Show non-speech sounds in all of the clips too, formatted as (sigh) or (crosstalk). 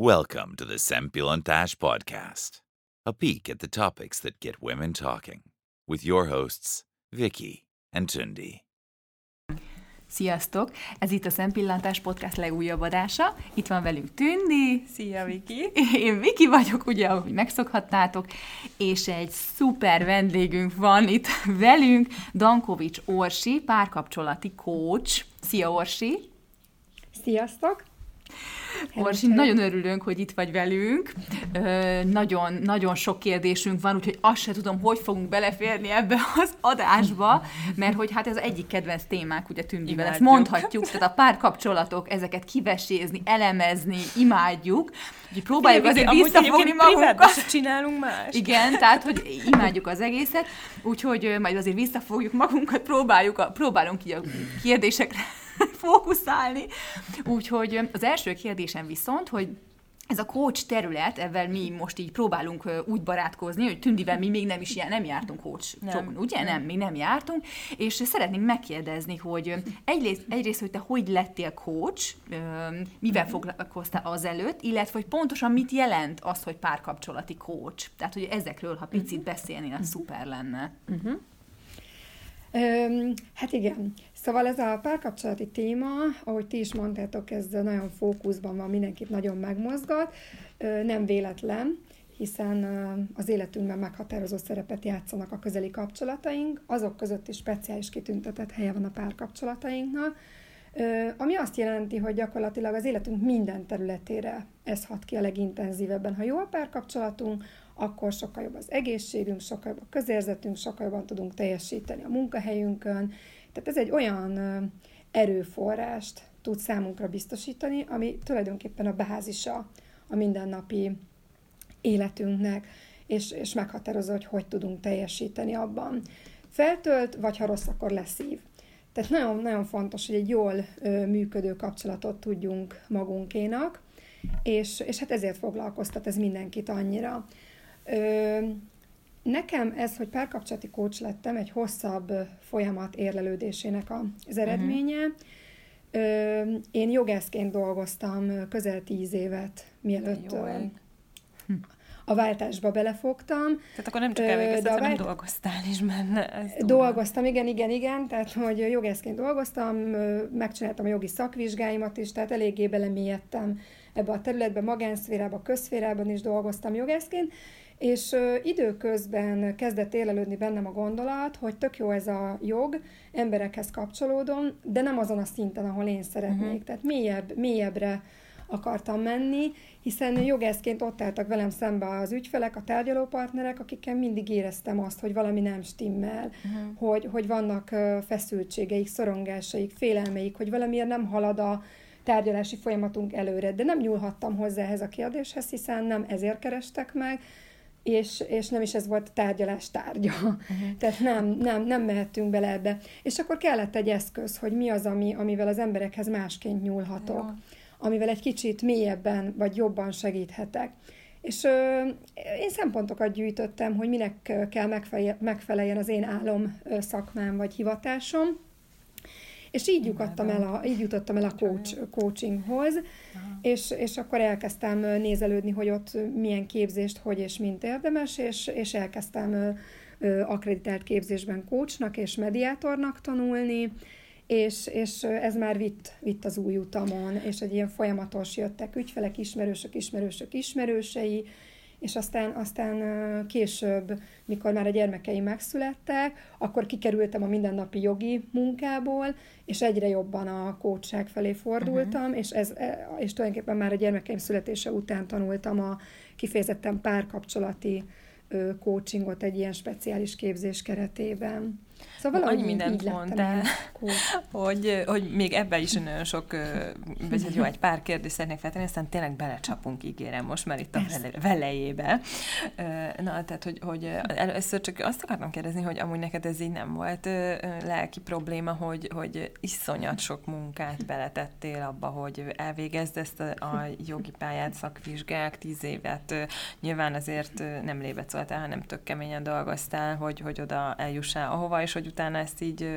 Welcome to the Sempilontash Podcast, a peek at the topics that get women talking, with your hosts, Vicky and Tundi. Sziasztok! Ez itt a Szempillantás Podcast legújabb adása. Itt van velünk Tündi. Szia, Viki! (laughs) Én Viki vagyok, ugye, ahogy megszokhattátok, és egy szuper vendégünk van itt velünk, Dankovics Orsi, párkapcsolati coach. Szia, Orsi! Sziasztok! Orsi, nagyon örülünk, hogy itt vagy velünk. Ö, nagyon, nagyon sok kérdésünk van, úgyhogy azt se tudom, hogy fogunk beleférni ebbe az adásba, mert hogy hát ez az egyik kedvenc témák, ugye Tündivel, ezt mondhatjuk, tehát a párkapcsolatok, ezeket kivesézni, elemezni, imádjuk. Úgyhogy próbáljuk azért visszafogni magunkat. csinálunk más. Igen, tehát, hogy imádjuk az egészet, úgyhogy majd azért visszafogjuk magunkat, próbáljuk a, próbálunk így a kérdésekre (laughs) fókuszálni. Úgyhogy az első kérdésem viszont, hogy ez a coach terület, ebben mi most így próbálunk úgy barátkozni, hogy Tündivel mi még nem is nem jártunk coach, nem. ugye? Nem, még nem jártunk, és szeretnénk megkérdezni, hogy egyrészt, egyrészt hogy te hogy lettél coach, mivel mhm. foglalkoztál azelőtt, illetve hogy pontosan mit jelent az, hogy párkapcsolati coach. Tehát, hogy ezekről, ha picit mhm. beszélnél, az szuper lenne. Uh-huh. Hát igen. Szóval ez a párkapcsolati téma, ahogy ti is mondtátok, ez nagyon fókuszban van, mindenkit nagyon megmozgat. Nem véletlen, hiszen az életünkben meghatározó szerepet játszanak a közeli kapcsolataink, azok között is speciális kitüntetett helye van a párkapcsolatainknak, ami azt jelenti, hogy gyakorlatilag az életünk minden területére ez hat ki a legintenzívebben. Ha jó a párkapcsolatunk, akkor sokkal jobb az egészségünk, sokkal jobb a közérzetünk, sokkal jobban tudunk teljesíteni a munkahelyünkön. Tehát ez egy olyan erőforrást tud számunkra biztosítani, ami tulajdonképpen a bázisa a mindennapi életünknek, és, és meghatározza, hogy hogy tudunk teljesíteni abban. Feltölt, vagy ha rossz, akkor leszív. Tehát nagyon-nagyon fontos, hogy egy jól ö, működő kapcsolatot tudjunk magunkénak, és, és hát ezért foglalkoztat ez mindenkit annyira. Ö, nekem ez, hogy párkapcsolati coach lettem, egy hosszabb folyamat érlelődésének az mhm. eredménye. Uh-huh. Ö, én jogászként dolgoztam közel tíz évet, mielőtt Jó, a váltásba belefogtam. Tehát akkor nem csak elvégezted, hanem vált... dolgoztál is benne. Dolgoztam, igen, igen, igen, tehát hogy jogászként dolgoztam, megcsináltam a jogi szakvizsgáimat is, tehát eléggé belemélyedtem ebbe a területbe, magánszférába, közszférában is dolgoztam jogászként, és időközben kezdett élelődni bennem a gondolat, hogy tök jó ez a jog, emberekhez kapcsolódom, de nem azon a szinten, ahol én szeretnék. Uh-huh. Tehát mélyebb, mélyebbre akartam menni, hiszen jogászként ott álltak velem szembe az ügyfelek, a tárgyalópartnerek, akikkel mindig éreztem azt, hogy valami nem stimmel, uh-huh. hogy, hogy vannak feszültségeik, szorongásaik, félelmeik, hogy valamiért nem halad a tárgyalási folyamatunk előre, de nem nyúlhattam hozzá ehhez a kérdéshez, hiszen nem ezért kerestek meg, és, és nem is ez volt a tárgyalás tárgya. Uh-huh. Tehát nem, nem, nem mehettünk bele ebbe. És akkor kellett egy eszköz, hogy mi az, ami, amivel az emberekhez másként nyúlhatok, Jó. amivel egy kicsit mélyebben vagy jobban segíthetek. És ö, én szempontokat gyűjtöttem, hogy minek kell megfeleljen az én álom szakmám vagy hivatásom, és így jutottam el a, így jutottam el a coach, coachinghoz, és, és akkor elkezdtem nézelődni, hogy ott milyen képzést, hogy és mint érdemes, és, és elkezdtem akreditált képzésben coachnak és mediátornak tanulni, és, és ez már vitt, vitt az új utamon, és egy ilyen folyamatos jöttek ügyfelek, ismerősök, ismerősök, ismerősei, és aztán, aztán később, mikor már a gyermekeim megszülettek, akkor kikerültem a mindennapi jogi munkából, és egyre jobban a kócsság felé fordultam, uh-huh. és, ez, e, és tulajdonképpen már a gyermekeim születése után tanultam a kifejezetten párkapcsolati coachingot egy ilyen speciális képzés keretében. Szóval annyi mindent mondtál, (laughs) hogy, hogy még ebben is nagyon sok, vagy jó, egy pár kérdést szeretnék feltenni, aztán tényleg belecsapunk, ígérem most már itt a velejébe. Na, tehát, hogy, hogy először csak azt akartam kérdezni, hogy amúgy neked ez így nem volt lelki probléma, hogy, hogy iszonyat sok munkát beletettél abba, hogy elvégezd ezt a, a jogi pályát, szakvizsgák, tíz évet. Nyilván azért nem lébecoltál, hanem tök keményen dolgoztál, hogy, hogy oda eljussál ahova, és hogy utána ezt így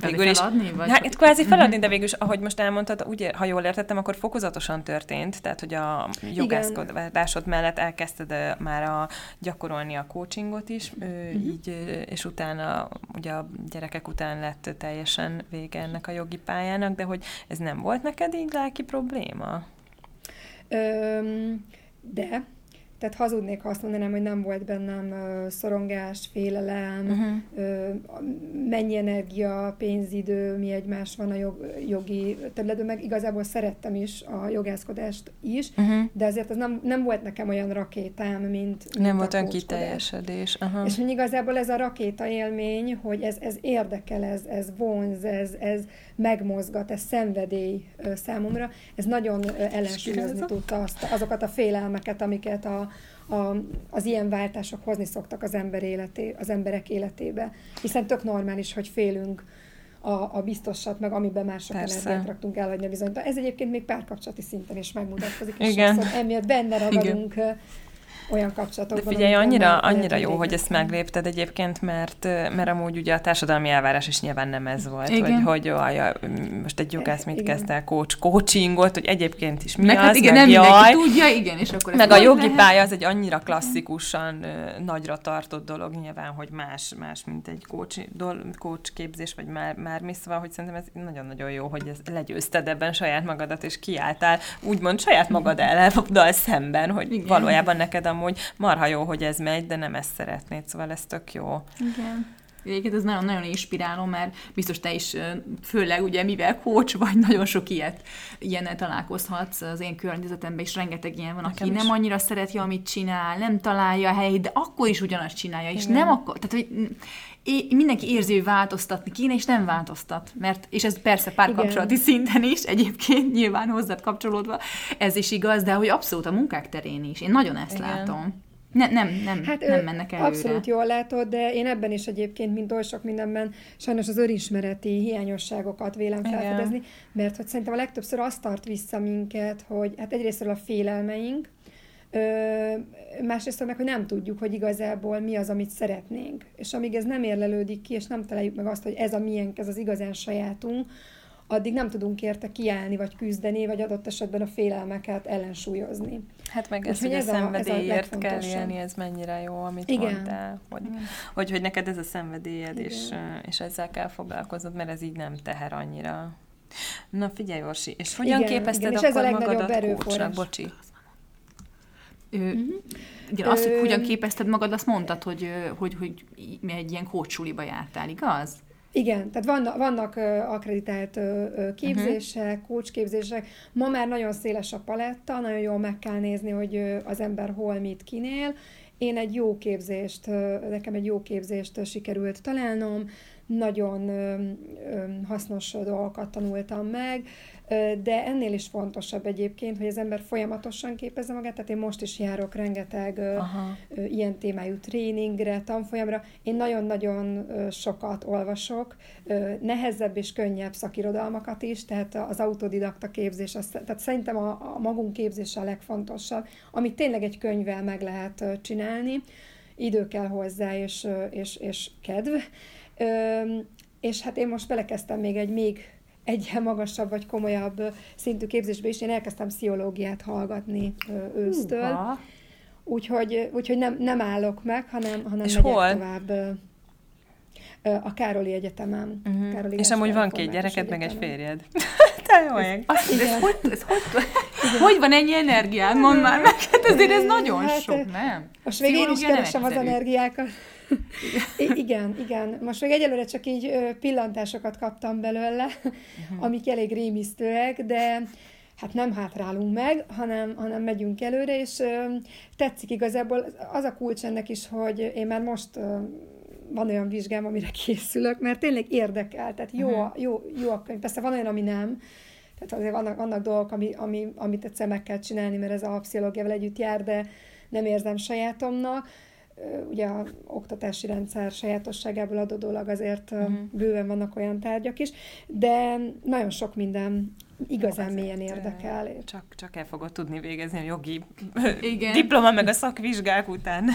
végül is, feladni? Vagy? Hát kvázi (laughs) feladni, de végül is, ahogy most elmondtad, úgy, ha jól értettem, akkor fokozatosan történt, tehát hogy a jogászkodásod mellett elkezdted már a, gyakorolni a coachingot is, uh-huh. így, és utána ugye a gyerekek után lett teljesen vége ennek a jogi pályának, de hogy ez nem volt neked így lelki probléma? Öm, de tehát hazudnék, ha azt mondanám, hogy nem volt bennem uh, szorongás, félelem, uh-huh. uh, mennyi energia, pénzidő, mi egymás van a jog, jogi területben, meg igazából szerettem is a jogászkodást is, uh-huh. de azért ez nem, nem volt nekem olyan rakétám, mint, mint Nem volt olyan kiteljesedés. Uh-huh. És hogy igazából ez a rakéta élmény, hogy ez, ez érdekel, ez, ez vonz, ez, ez megmozgat, ez szenvedély számomra, ez nagyon ellensúlyozni tudta azt, azokat a félelmeket, amiket a, a, az ilyen váltások hozni szoktak az, ember életé, az emberek életébe. Hiszen tök normális, hogy félünk a, a biztosat, meg amiben már sok energiát raktunk elhagyni bizonyta. Ez egyébként még párkapcsolati szinten is megmutatkozik, és Igen. sokszor emiatt benne ragadunk Igen olyan kapcsolatokban. De figyelj, annyira, annyira jó, hogy ezt meglépted egyébként, mert, mert amúgy ugye a társadalmi elvárás is nyilván nem ez volt, igen. hogy, hogy jaj, most egy jogász mit kezd el, coach, coachingot, hogy egyébként is mi meg, hát az, hát igen, meg nem jaj, tudja, igen, és akkor meg a jogi lehet. pálya az egy annyira klasszikusan uh, nagyra tartott dolog nyilván, hogy más, más mint egy coach, dol, coach képzés, vagy már, már mi szóval, hogy szerintem ez nagyon-nagyon jó, hogy ez legyőzted ebben saját magadat, és kiálltál úgymond saját magad (laughs) ellen szemben, hogy igen. valójában neked a amúgy marha jó, hogy ez megy, de nem ezt szeretnéd, szóval ez tök jó. Igen. Egyébként ez nagyon-nagyon inspiráló, mert biztos te is, főleg ugye mivel coach vagy, nagyon sok ilyet, ilyennel találkozhatsz az én környezetemben, is rengeteg ilyen van, Nekem aki is. nem annyira szereti, amit csinál, nem találja a helyét, de akkor is ugyanazt csinálja, és Igen. nem akkor, tehát hogy mindenki érzi, hogy változtatni kéne, és nem változtat. Mert, és ez persze párkapcsolati szinten is, egyébként nyilván hozzád kapcsolódva, ez is igaz, de hogy abszolút a munkák terén is. Én nagyon ezt Igen. látom. Ne, nem, nem, hát, nem mennek előre. Abszolút jól látod, de én ebben is egyébként, mint oly sok mindenben, sajnos az önismereti hiányosságokat vélem felfedezni, mert hogy szerintem a legtöbbször azt tart vissza minket, hogy hát egyrésztről a félelmeink, másrészt meg, hogy nem tudjuk, hogy igazából mi az, amit szeretnénk. És amíg ez nem érlelődik ki, és nem találjuk meg azt, hogy ez a miénk, ez az igazán sajátunk, addig nem tudunk érte kiállni, vagy küzdeni, vagy adott esetben a félelmeket ellensúlyozni. Hát meg ez, hogy ez a szenvedélyért kell élni, ez mennyire jó, amit Igen. mondtál, hogy, hogy, hogy neked ez a szenvedélyed, és, és ezzel kell foglalkoznod, mert ez így nem teher annyira. Na figyelj, Orsi, és hogyan igen, képezted igen, és akkor ez a magadat kócsra? Bocsi. Uh-huh. Igen, azt, hogy hogyan képezted magad, azt mondtad, hogy, hogy, hogy egy ilyen kócsuliba jártál, igaz? Igen, tehát vannak, vannak akreditált képzések, uh-huh. coach Ma már nagyon széles a paletta, nagyon jól meg kell nézni, hogy az ember hol mit kinél. Én egy jó képzést, nekem egy jó képzést sikerült találnom, nagyon hasznos dolgokat tanultam meg, de ennél is fontosabb egyébként, hogy az ember folyamatosan képezze magát, tehát én most is járok rengeteg Aha. ilyen témájú tréningre, tanfolyamra. Én nagyon-nagyon sokat olvasok, nehezebb és könnyebb szakirodalmakat is, tehát az autodidakta képzés, az, tehát szerintem a, a magunk képzése a legfontosabb, amit tényleg egy könyvvel meg lehet csinálni, idő kell hozzá, és, és, és kedv. És hát én most belekezdtem még egy még egy magasabb vagy komolyabb szintű képzésbe is. Én elkezdtem pszichológiát hallgatni ősztől. Úgyhogy, úgyhogy nem, nem állok meg, hanem, hanem És megyek hol? tovább a Károli Egyetemen. Uh-huh. Károli és amúgy van két gyereked, meg egy férjed. (laughs) Te jó meg. Ez, ez, hogy, ez hogy, hogy van ennyi energiád? Mondd már meg, hát ezért ez nagyon hát, sok, nem? Most még én is keresem az energiákat. Igen, igen. Most még egyelőre csak így pillantásokat kaptam belőle, uh-huh. amik elég rémisztőek, de hát nem hátrálunk meg, hanem, hanem megyünk előre, és ö, tetszik igazából. Az a kulcs ennek is, hogy én már most ö, van olyan vizsgám, amire készülök, mert tényleg érdekel, tehát jó, uh-huh. jó, jó a könyv. Persze van olyan, ami nem, tehát azért vannak, vannak dolgok, ami, ami, amit egyszer meg kell csinálni, mert ez a pszichológiával együtt jár, de nem érzem sajátomnak ugye a oktatási rendszer sajátosságából adódólag azért uh-huh. bőven vannak olyan tárgyak is, de nagyon sok minden igazán Jó, mélyen érdekel. Csak, csak el fogod tudni végezni a jogi Igen. (laughs) diploma meg a szakvizsgák után.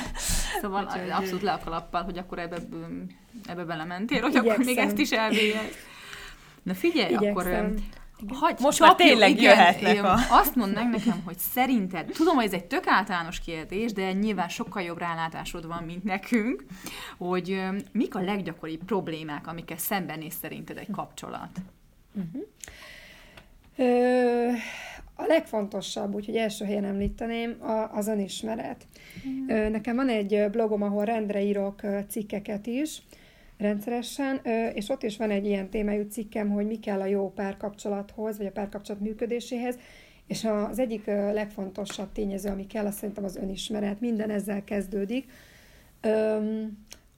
Szóval Úgyhogy abszolút le a kalappal, hogy akkor ebbe, ebbe belementél, hogy Igyekszem. akkor még ezt is elvélyed. Na figyelj, Igyekszem. akkor Hagy, Most már tényleg igen, jöhetnek a... Azt mondd meg nekem, hogy szerinted, tudom, hogy ez egy tök általános kérdés, de nyilván sokkal jobb rálátásod van, mint nekünk, hogy mik a leggyakoribb problémák, amikkel szembenéz szerinted egy kapcsolat? Uh-huh. Ö, a legfontosabb, úgyhogy első helyen említeném, a, az önismeret. Uh-huh. Nekem van egy blogom, ahol rendre írok cikkeket is, rendszeresen, és ott is van egy ilyen témájú cikkem, hogy mi kell a jó párkapcsolathoz, vagy a párkapcsolat működéséhez, és az egyik legfontosabb tényező, ami kell, azt szerintem az önismeret. Minden ezzel kezdődik,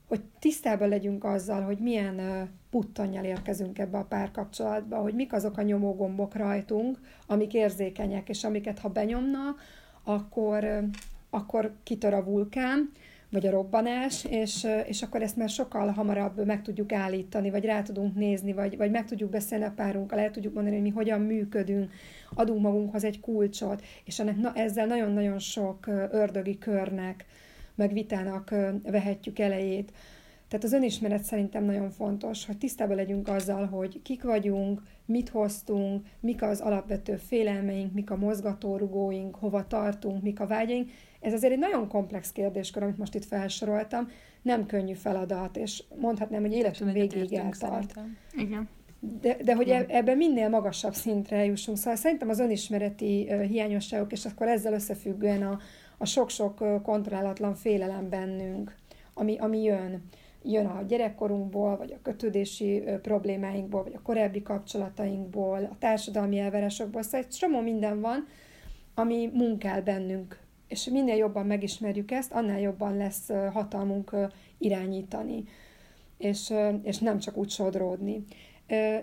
hogy tisztában legyünk azzal, hogy milyen puttannyal érkezünk ebbe a párkapcsolatba, hogy mik azok a nyomógombok rajtunk, amik érzékenyek, és amiket ha benyomna, akkor, akkor kitör a vulkán, vagy a robbanás, és, és akkor ezt már sokkal hamarabb meg tudjuk állítani, vagy rá tudunk nézni, vagy, vagy meg tudjuk beszélni a párunkkal, el tudjuk mondani, hogy mi hogyan működünk, adunk magunkhoz egy kulcsot, és ennek na, ezzel nagyon-nagyon sok ördögi körnek, meg vitának vehetjük elejét. Tehát az önismeret szerintem nagyon fontos, hogy tisztában legyünk azzal, hogy kik vagyunk, mit hoztunk, mik az alapvető félelmeink, mik a mozgatórugóink, hova tartunk, mik a vágyaink, ez azért egy nagyon komplex kérdéskör, amit most itt felsoroltam, nem könnyű feladat, és mondhatnám, hogy életünk végéig eltart. Igen. De, de hogy e- ebben minél magasabb szintre jussunk. Szóval szerintem az önismereti hiányosságok, és akkor ezzel összefüggően a, a sok-sok kontrollálatlan félelem bennünk, ami, ami jön. Jön a gyerekkorunkból, vagy a kötődési problémáinkból, vagy a korábbi kapcsolatainkból, a társadalmi elvárásokból. Szóval egy csomó minden van, ami munkál bennünk és minél jobban megismerjük ezt, annál jobban lesz hatalmunk irányítani, és, és nem csak úgy sodródni.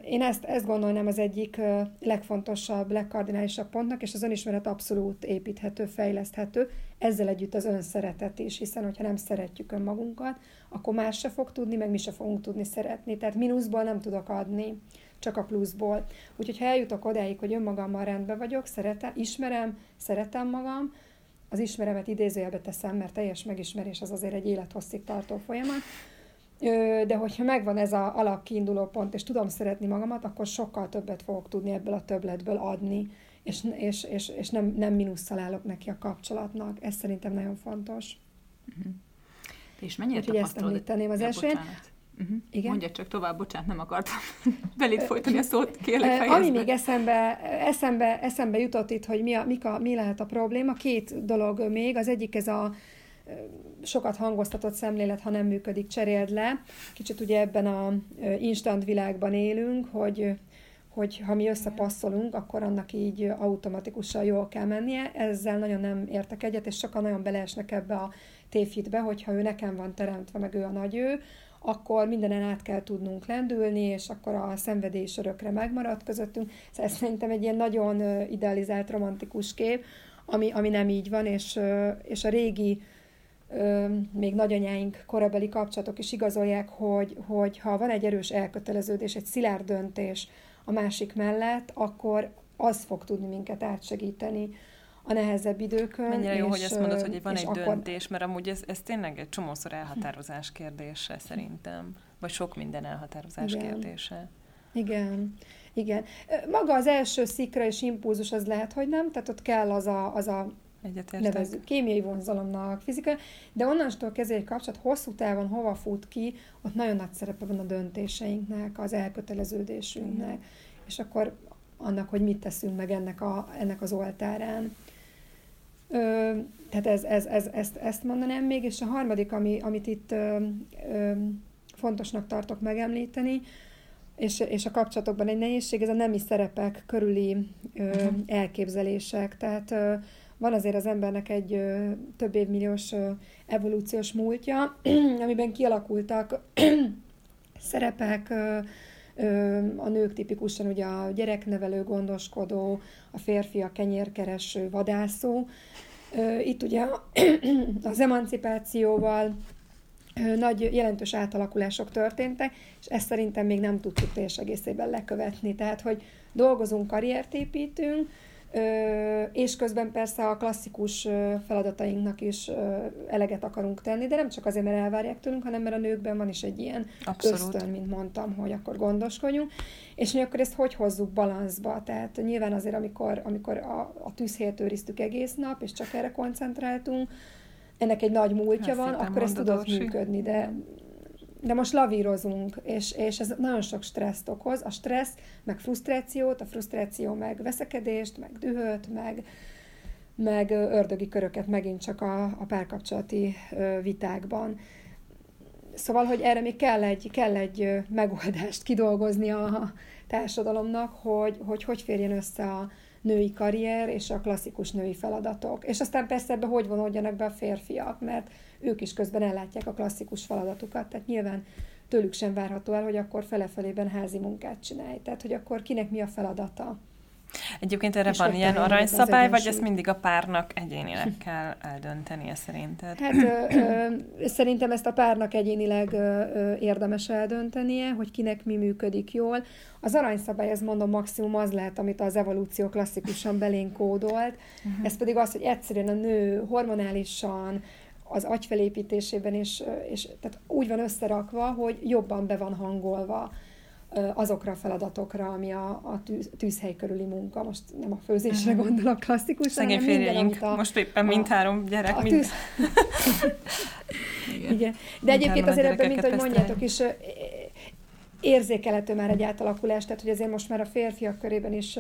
Én ezt, ezt gondolnám az egyik legfontosabb, legkardinálisabb pontnak, és az önismeret abszolút építhető, fejleszthető, ezzel együtt az önszeretet is, hiszen hogyha nem szeretjük önmagunkat, akkor más se fog tudni, meg mi se fogunk tudni szeretni. Tehát mínuszból nem tudok adni, csak a pluszból. Úgyhogy ha eljutok odáig, hogy önmagammal rendben vagyok, szeretem, ismerem, szeretem magam, az ismeremet idézőjelbe teszem, mert teljes megismerés az azért egy élethosszig tartó folyamat, de hogyha megvan ez az alapkiinduló pont, és tudom szeretni magamat, akkor sokkal többet fogok tudni ebből a többletből adni, és, és, és, és nem, nem mínusszal állok neki a kapcsolatnak. Ez szerintem nagyon fontos. Uh-huh. És mennyire Úgyhogy ezt említeném az első. Uh-huh. Igen? Mondja csak tovább, bocsánat, nem akartam (laughs) belét folytani a szót, kérlek fejezd Ami még eszembe, eszembe, eszembe jutott itt, hogy mi, a, mi, a, mi lehet a probléma, két dolog még. Az egyik ez a sokat hangoztatott szemlélet, ha nem működik, cseréld le. Kicsit ugye ebben a instant világban élünk, hogy hogy ha mi összepasszolunk, akkor annak így automatikusan jól kell mennie. Ezzel nagyon nem értek egyet, és sokan nagyon beleesnek ebbe a tévhitbe, hogyha ő nekem van teremtve, meg ő a nagy ő, akkor mindenen át kell tudnunk lendülni, és akkor a szenvedés örökre megmarad közöttünk. Szóval ez szerintem egy ilyen nagyon idealizált, romantikus kép, ami, ami nem így van, és, és a régi még nagyanyáink korabeli kapcsolatok is igazolják, hogy, hogy ha van egy erős elköteleződés, egy szilárd döntés a másik mellett, akkor az fog tudni minket átsegíteni a nehezebb időkön. Mennyire jó, és, hogy ezt mondod, hogy van egy akkor... döntés, mert amúgy ez, ez tényleg egy csomószor elhatározás kérdése szerintem, vagy sok minden elhatározás Igen. kérdése. Igen, igen. Maga az első szikra és impulzus az lehet, hogy nem, tehát ott kell az a, az a nevező, kémiai vonzalomnak, fizikai, de onnantól kezdve egy kapcsolat hosszú távon hova fut ki, ott nagyon nagy szerepe van a döntéseinknek, az elköteleződésünknek, Igen. és akkor annak, hogy mit teszünk meg ennek, a, ennek az oltárán. Ö, tehát ez, ez, ez, ezt, ezt mondanám még, és a harmadik, ami, amit itt ö, ö, fontosnak tartok megemlíteni, és, és a kapcsolatokban egy nehézség, ez a nemi szerepek körüli ö, elképzelések. Tehát ö, van azért az embernek egy ö, több évmilliós ö, evolúciós múltja, (clears throat) amiben kialakultak (clears throat) szerepek, ö, a nők tipikusan ugye a gyereknevelő, gondoskodó, a férfi a kenyérkereső, vadászó. Itt ugye (clears throat) az emancipációval nagy jelentős átalakulások történtek, és ezt szerintem még nem tudtuk teljes egészében lekövetni. Tehát, hogy dolgozunk, karriert építünk, és közben persze a klasszikus feladatainknak is eleget akarunk tenni, de nem csak azért, mert elvárják tőlünk, hanem mert a nőkben van is egy ilyen Abszolút. ösztön, mint mondtam, hogy akkor gondoskodjunk, és mi akkor ezt hogy hozzuk balanszba? Tehát nyilván azért, amikor, amikor a, a tűzhelyet őriztük egész nap, és csak erre koncentráltunk, ennek egy nagy múltja van, akkor ez tudott működni, de de most lavírozunk, és, és ez nagyon sok stresszt okoz. A stressz, meg frusztrációt, a frusztráció meg veszekedést, meg dühöt, meg, meg ördögi köröket megint csak a, a párkapcsolati vitákban. Szóval, hogy erre még kell egy, kell egy megoldást kidolgozni a társadalomnak, hogy hogy, hogy férjen össze a női karrier és a klasszikus női feladatok. És aztán persze ebbe hogy vonódjanak be a férfiak, mert ők is közben ellátják a klasszikus feladatukat, tehát nyilván tőlük sem várható el, hogy akkor fele-felében házi munkát csinálj. Tehát, hogy akkor kinek mi a feladata. Egyébként erre van ilyen aranyszabály, vagy ezt mindig a párnak egyénileg kell eldöntenie szerinted? Hát ö, ö, szerintem ezt a párnak egyénileg ö, ö, érdemes eldöntenie, hogy kinek mi működik jól. Az aranyszabály, ez mondom, maximum az lehet, amit az evolúció klasszikusan belénk kódolt. Uh-huh. Ez pedig az, hogy egyszerűen a nő hormonálisan, az agyfelépítésében is, és tehát úgy van összerakva, hogy jobban be van hangolva azokra a feladatokra, ami a, a tűz, tűzhely körüli munka. Most nem a főzésre uh-huh. gondolok klasszikusan, Szegény hanem minden, amit a, most éppen mindhárom gyerek. A, a tűz... (laughs) Igen. Igen. De egyébként azért ebben, mint hogy mondjátok is, érzékelhető már egy átalakulás, tehát hogy azért most már a férfiak körében is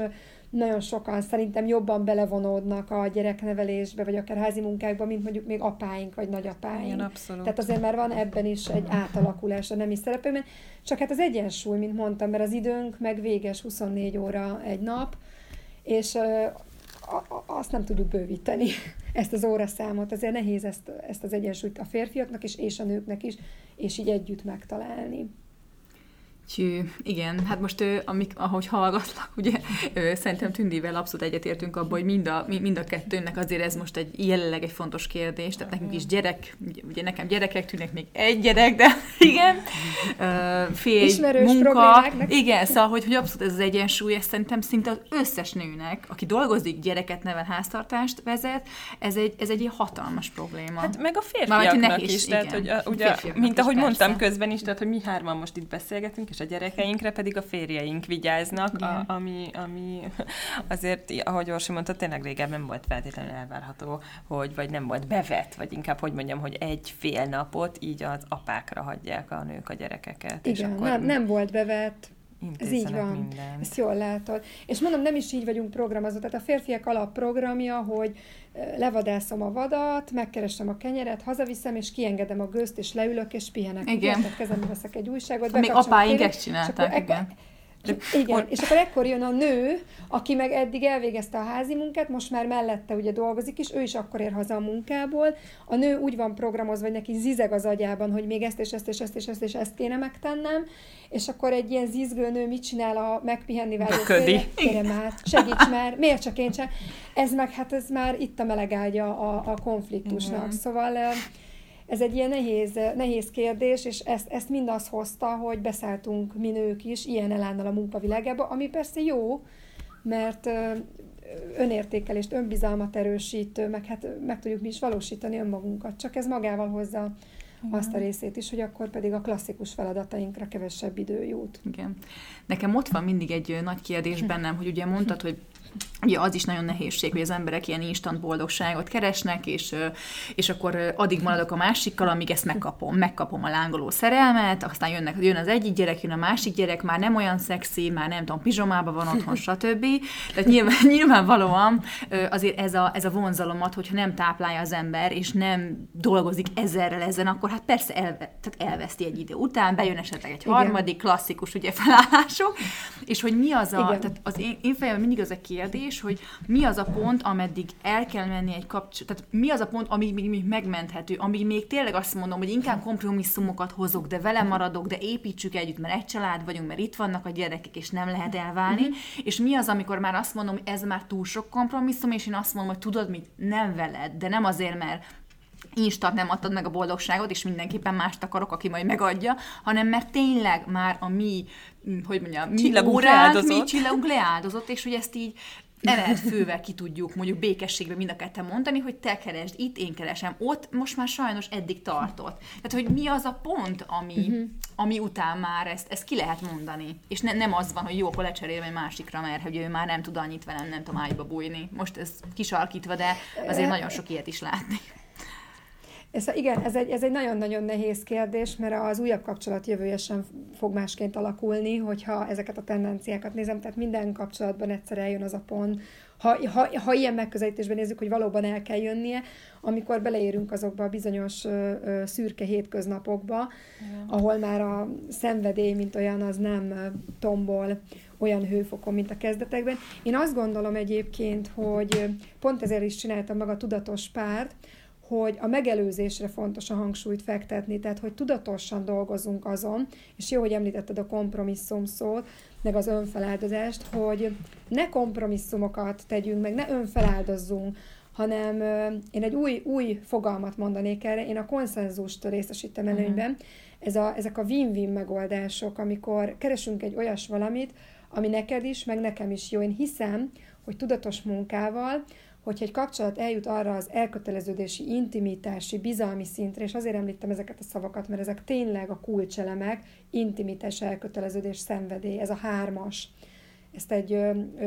nagyon sokan szerintem jobban belevonódnak a gyereknevelésbe, vagy akár házi munkákba, mint mondjuk még apáink, vagy nagyapáink. Igen, abszolút. Tehát azért már van ebben is egy átalakulás a nemi szerepében. Csak hát az egyensúly, mint mondtam, mert az időnk meg véges 24 óra egy nap, és azt nem tudjuk bővíteni, (laughs) ezt az óraszámot. Azért nehéz ezt, ezt az egyensúlyt a férfiaknak is, és a nőknek is, és így együtt megtalálni. Igen, hát most amik, ahogy hallgatlak, ugye szerintem Tündivel abszolút egyetértünk abban, hogy mind a, mind a kettőnek azért ez most egy jelenleg egy fontos kérdés, tehát nekünk is gyerek, ugye nekem gyerekek tűnnek még egy gyerek, de (laughs) igen, fél Ismerős munka, igen, szóval, hogy, hogy abszolút ez az egyensúly, ez szerintem szinte az összes nőnek, aki dolgozik, gyereket nevel, háztartást vezet, ez egy, ez egy hatalmas probléma. Hát meg a férfiaknak is, igen, tehát, hogy a, ugye, mint ahogy mondtam közben is, tehát, hogy mi hárman most itt beszélgetünk, és a gyerekeinkre pedig a férjeink vigyáznak, a, ami, ami (laughs) azért, ahogy Orsi mondta, tényleg régen nem volt feltétlenül elvárható, hogy vagy nem volt bevet, vagy inkább, hogy mondjam, hogy egy fél napot így az apákra hagyják a nők a gyerekeket. Igen, és akkor nem, nem volt bevet, ez így van. Mindent. Ezt jól látod. És mondom, nem is így vagyunk programozva. Tehát a férfiak alapprogramja, hogy levadászom a vadat, megkeresem a kenyeret, hazaviszem, és kiengedem a gőzt, és leülök, és pihenek. Igen. Tehát kezembe veszek egy újságot. Még apáink ezt csinálták, igen. Igen, és akkor ekkor jön a nő, aki meg eddig elvégezte a házi munkát, most már mellette ugye dolgozik is, ő is akkor ér haza a munkából. A nő úgy van programozva, hogy neki zizeg az agyában, hogy még ezt és ezt és ezt és ezt és ezt kéne megtennem, és akkor egy ilyen zizgő nő mit csinál a megpihenni vágyó Kérem már, segíts már, miért csak én sem? Ez meg, hát ez már itt a melegágya a, a konfliktusnak. Igen. Szóval ez egy ilyen nehéz, nehéz kérdés, és ezt, ezt mind az hozta, hogy beszálltunk mi nők is ilyen elánnal a munkavilágába, ami persze jó, mert önértékelést, önbizalmat erősít, meg hát meg tudjuk mi is valósítani önmagunkat, csak ez magával hozza igen. azt a részét is, hogy akkor pedig a klasszikus feladatainkra kevesebb idő jut. Igen. Nekem ott van mindig egy nagy kérdés bennem, hogy ugye mondtad, hogy Ugye az is nagyon nehézség, hogy az emberek ilyen instant boldogságot keresnek, és, és akkor addig maradok a másikkal, amíg ezt megkapom. Megkapom a lángoló szerelmet, aztán jönnek, jön az egyik gyerek, jön a másik gyerek, már nem olyan szexi, már nem tudom, pizsomában van otthon, (laughs) stb. Tehát nyilván, (laughs) nyilvánvalóan azért ez a, ez a vonzalomat, hogyha nem táplálja az ember, és nem dolgozik ezerrel ezen, akkor hát persze elve, tehát elveszti egy idő után, bejön esetleg egy Igen. harmadik klasszikus ugye felállások, és hogy mi az a, Igen. tehát az én, én fejemben mindig az a kérdés, kérdés, hogy mi az a pont, ameddig el kell menni egy kapcsolat, tehát mi az a pont, amíg még, még megmenthető, amíg még tényleg azt mondom, hogy inkább kompromisszumokat hozok, de vele maradok, de építsük együtt, mert egy család vagyunk, mert itt vannak a gyerekek, és nem lehet elválni, mm-hmm. és mi az, amikor már azt mondom, hogy ez már túl sok kompromisszum, és én azt mondom, hogy tudod mit, nem veled, de nem azért, mert instant nem adtad meg a boldogságot, és mindenképpen mást akarok, aki majd megadja, hanem mert tényleg már a mi, hogy mondjam, mi csillagunk órán, leáldozott. mi csillagunk leáldozott, és hogy ezt így emelt fővel ki tudjuk mondjuk békességben mind a ketten mondani, hogy te keresd itt, én keresem ott, most már sajnos eddig tartott. Tehát, hogy mi az a pont, ami, uh-huh. ami után már ezt, ezt ki lehet mondani. És ne, nem az van, hogy jó, akkor lecserélem egy másikra, mert hogy ő már nem tud annyit velem, nem tudom ágyba bújni. Most ez kisarkítva, de azért nagyon sok ilyet is látni. Ez, igen, ez egy, ez egy nagyon-nagyon nehéz kérdés, mert az újabb kapcsolat jövője sem fog másként alakulni, hogyha ezeket a tendenciákat nézem, tehát minden kapcsolatban egyszer eljön az a pont, ha, ha, ha ilyen megközelítésben nézzük, hogy valóban el kell jönnie, amikor beleérünk azokba a bizonyos ö, ö, szürke hétköznapokba, Igen. ahol már a szenvedély, mint olyan, az nem tombol olyan hőfokon, mint a kezdetekben. Én azt gondolom egyébként, hogy pont ezért is csináltam meg a tudatos párt, hogy a megelőzésre fontos a hangsúlyt fektetni, tehát hogy tudatosan dolgozunk azon, és jó, hogy említetted a kompromisszum szót, meg az önfeláldozást, hogy ne kompromisszumokat tegyünk, meg ne önfeláldozzunk, hanem én egy új, új fogalmat mondanék erre, én a konszenzust részesítem mhm. előnyben, ez a, ezek a win-win megoldások, amikor keresünk egy olyas valamit, ami neked is, meg nekem is jó. Én hiszem, hogy tudatos munkával hogyha egy kapcsolat eljut arra az elköteleződési, intimitási, bizalmi szintre, és azért említem ezeket a szavakat, mert ezek tényleg a kulcselemek, intimitás, elköteleződés, szenvedély, ez a hármas. Ezt egy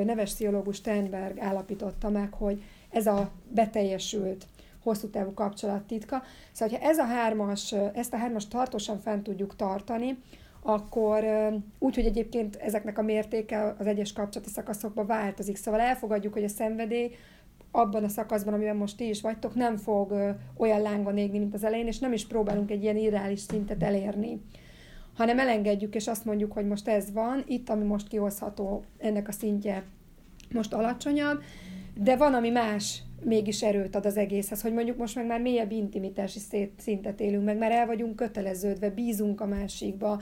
neves pszichológus Steinberg állapította meg, hogy ez a beteljesült hosszú távú kapcsolat titka. Szóval, ha ez a hármas, ezt a hármas tartósan fent tudjuk tartani, akkor úgy, hogy egyébként ezeknek a mértéke az egyes kapcsolati szakaszokban változik. Szóval elfogadjuk, hogy a szenvedély abban a szakaszban, amiben most ti is vagytok, nem fog olyan lángon égni, mint az elején, és nem is próbálunk egy ilyen irreális szintet elérni, hanem elengedjük, és azt mondjuk, hogy most ez van, itt, ami most kihozható, ennek a szintje most alacsonyabb, de van, ami más mégis erőt ad az egészhez, hogy mondjuk most meg már mélyebb intimitási szintet élünk meg, mert el vagyunk köteleződve, bízunk a másikba,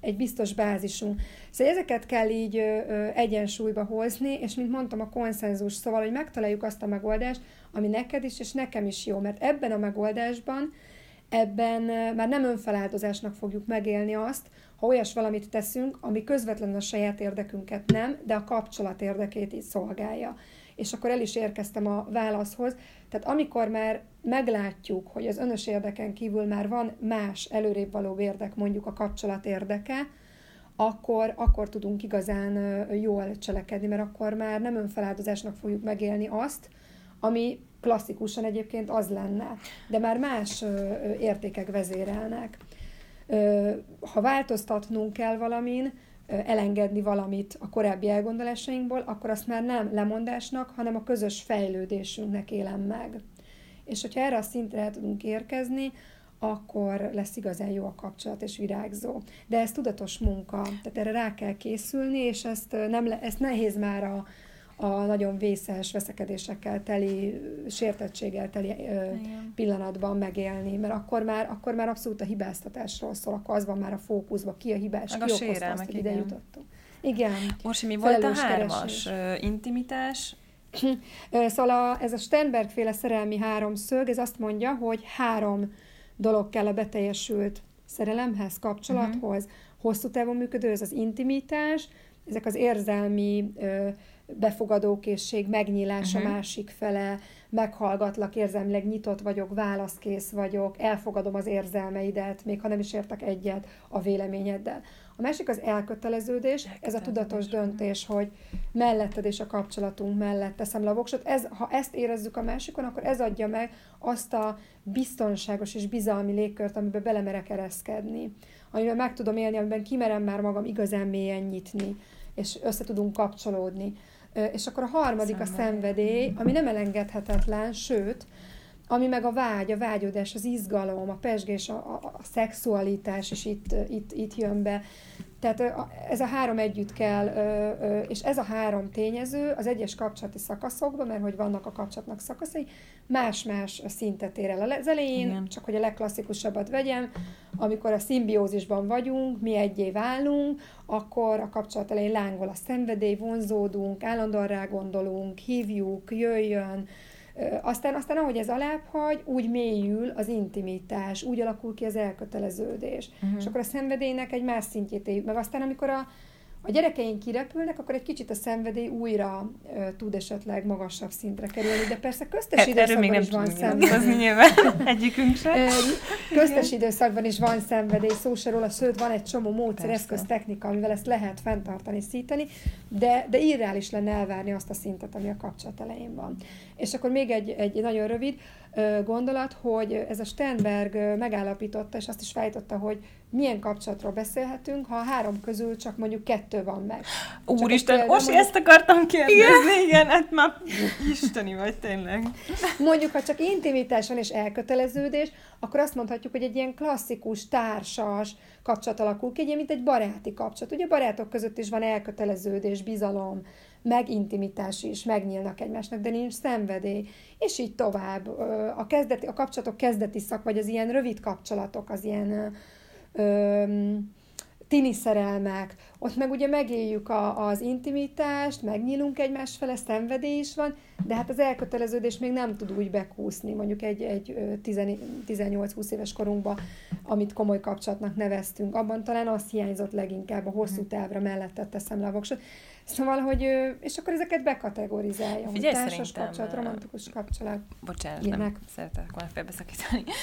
egy biztos bázisunk. Szóval ezeket kell így egyensúlyba hozni, és mint mondtam, a konszenzus, szóval, hogy megtaláljuk azt a megoldást, ami neked is, és nekem is jó, mert ebben a megoldásban ebben már nem önfeláldozásnak fogjuk megélni azt, ha olyas valamit teszünk, ami közvetlenül a saját érdekünket nem, de a kapcsolat érdekét is szolgálja. És akkor el is érkeztem a válaszhoz. Tehát amikor már meglátjuk, hogy az önös érdeken kívül már van más előrébb való érdek, mondjuk a kapcsolat érdeke, akkor, akkor tudunk igazán jól cselekedni, mert akkor már nem önfeláldozásnak fogjuk megélni azt, ami klasszikusan egyébként az lenne, de már más értékek vezérelnek. Ha változtatnunk kell valamin, elengedni valamit a korábbi elgondolásainkból, akkor azt már nem lemondásnak, hanem a közös fejlődésünknek élem meg. És hogyha erre a szintre el tudunk érkezni, akkor lesz igazán jó a kapcsolat és virágzó. De ez tudatos munka, tehát erre rá kell készülni, és ezt, nem le, ezt nehéz már a, a nagyon vészes veszekedésekkel teli, sértettséggel teli ö, pillanatban megélni, mert akkor már, akkor már abszolút a hibáztatásról szól, akkor az van már a fókuszban, ki a hibás, Meg ki a okozta azt, hogy ide jutottunk. Igen. Orsi, mi volt a hármas? Keresés. Intimitás, Szóval a, ez a Sternberg féle szerelmi háromszög, ez azt mondja, hogy három dolog kell a beteljesült szerelemhez, kapcsolathoz. Uh-huh. Hosszú távon működő, ez az intimitás, ezek az érzelmi befogadókészség, megnyílás uh-huh. a másik fele, meghallgatlak, érzelmileg nyitott vagyok, válaszkész vagyok, elfogadom az érzelmeidet, még ha nem is értek egyet a véleményeddel. A másik az elköteleződés, ez a tudatos döntés, hogy melletted és a kapcsolatunk mellett teszem le a voksot. Ez, ha ezt érezzük a másikon, akkor ez adja meg azt a biztonságos és bizalmi légkört, amiben belemerek ereszkedni, amiben meg tudom élni, amiben kimerem már magam igazán mélyen nyitni, és össze tudunk kapcsolódni. És akkor a harmadik a szenvedély, ami nem elengedhetetlen, sőt, ami meg a vágy, a vágyódás, az izgalom, a pesgés, a, a, a szexualitás is itt, itt, itt jön be. Tehát ez a három együtt kell, és ez a három tényező az egyes kapcsolati szakaszokban, mert hogy vannak a kapcsolatnak szakaszai, más-más szintet ér el az elején, Igen. csak hogy a legklasszikusabbat vegyem, amikor a szimbiózisban vagyunk, mi egyé válunk, akkor a kapcsolat elején lángol a szenvedély, vonzódunk, állandóan rá gondolunk, hívjuk, jöjjön, aztán, aztán ahogy ez alább hagy, úgy mélyül az intimitás, úgy alakul ki az elköteleződés. Uh-huh. És akkor a szenvedélynek egy más szintjét éljük meg. Aztán, amikor a, a gyerekeink kirepülnek, akkor egy kicsit a szenvedély újra ö, tud esetleg magasabb szintre kerülni, de persze köztes hát, időszakban még is van szenvedély. nyilván (laughs) egyikünk sem. Köztes időszakban is van szenvedély, szó se róla, sőt van egy csomó módszer, eszköz, technika, amivel ezt lehet fenntartani, szíteni, de, de irreális lenne elvárni azt a szintet, ami a kapcsolat elején van. És akkor még egy, egy nagyon rövid gondolat, hogy ez a Sternberg megállapította, és azt is fejtotta, hogy milyen kapcsolatról beszélhetünk, ha a három közül csak mondjuk kettő van meg. Úristen, Osi, mondjuk... ezt akartam kérdezni, igen, igen hát már isteni vagy tényleg. Mondjuk, ha csak intimitás van és elköteleződés, akkor azt mondhatjuk, hogy egy ilyen klasszikus, társas kapcsolat alakul ki, egy mint egy baráti kapcsolat. Ugye barátok között is van elköteleződés, bizalom, meg intimitás is, megnyílnak egymásnak, de nincs szenvedély, és így tovább. A, kezdeti, a kapcsolatok kezdeti szak, vagy az ilyen rövid kapcsolatok, az ilyen ö, tini szerelmek, ott meg ugye megéljük a, az intimitást, megnyílunk egymás fele, szenvedély is van, de hát az elköteleződés még nem tud úgy bekúszni, mondjuk egy, egy 18-20 éves korunkban, amit komoly kapcsolatnak neveztünk. Abban talán az hiányzott leginkább a hosszú távra mellett teszem le a voksot. Szóval, hogy, és akkor ezeket bekategorizáljon. Figyelj, társas szerintem, kapcsolat, romantikus kapcsolat. Bocsánat, ilyenek. nem szeretek volna felbeszakítani. (laughs)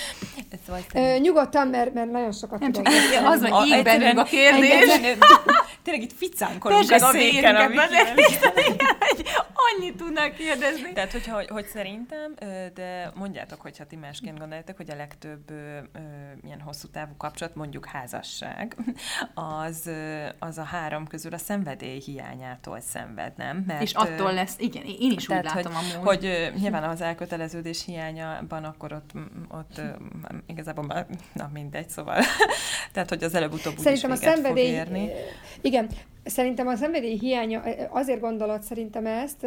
Szóval szerintem... Nyugodtan, mert, mert nagyon sokat nem tudok. Csak, az van, így bennünk a kérdés. (laughs) Tényleg itt ficánkolunk a széken, (laughs) annyit tudnák kérdezni. Tehát, hogyha, hogy, hogy szerintem, de mondjátok, hogyha ti másként gondoljátok, hogy a legtöbb ilyen hosszú távú kapcsolat, mondjuk házasság, (laughs) az, az a három közül a szenvedély hiányát hiányától szenved, nem? Mert, és attól lesz, igen, én is tehát, úgy látom hogy, amúgy. Hogy nyilván az elköteleződés hiányában akkor ott, ott igazából már, na mindegy, szóval, (laughs) tehát hogy az előbb-utóbb Szerintem a szenvedély, fog érni. Igen, Szerintem a szenvedély hiánya, azért gondolod szerintem ezt,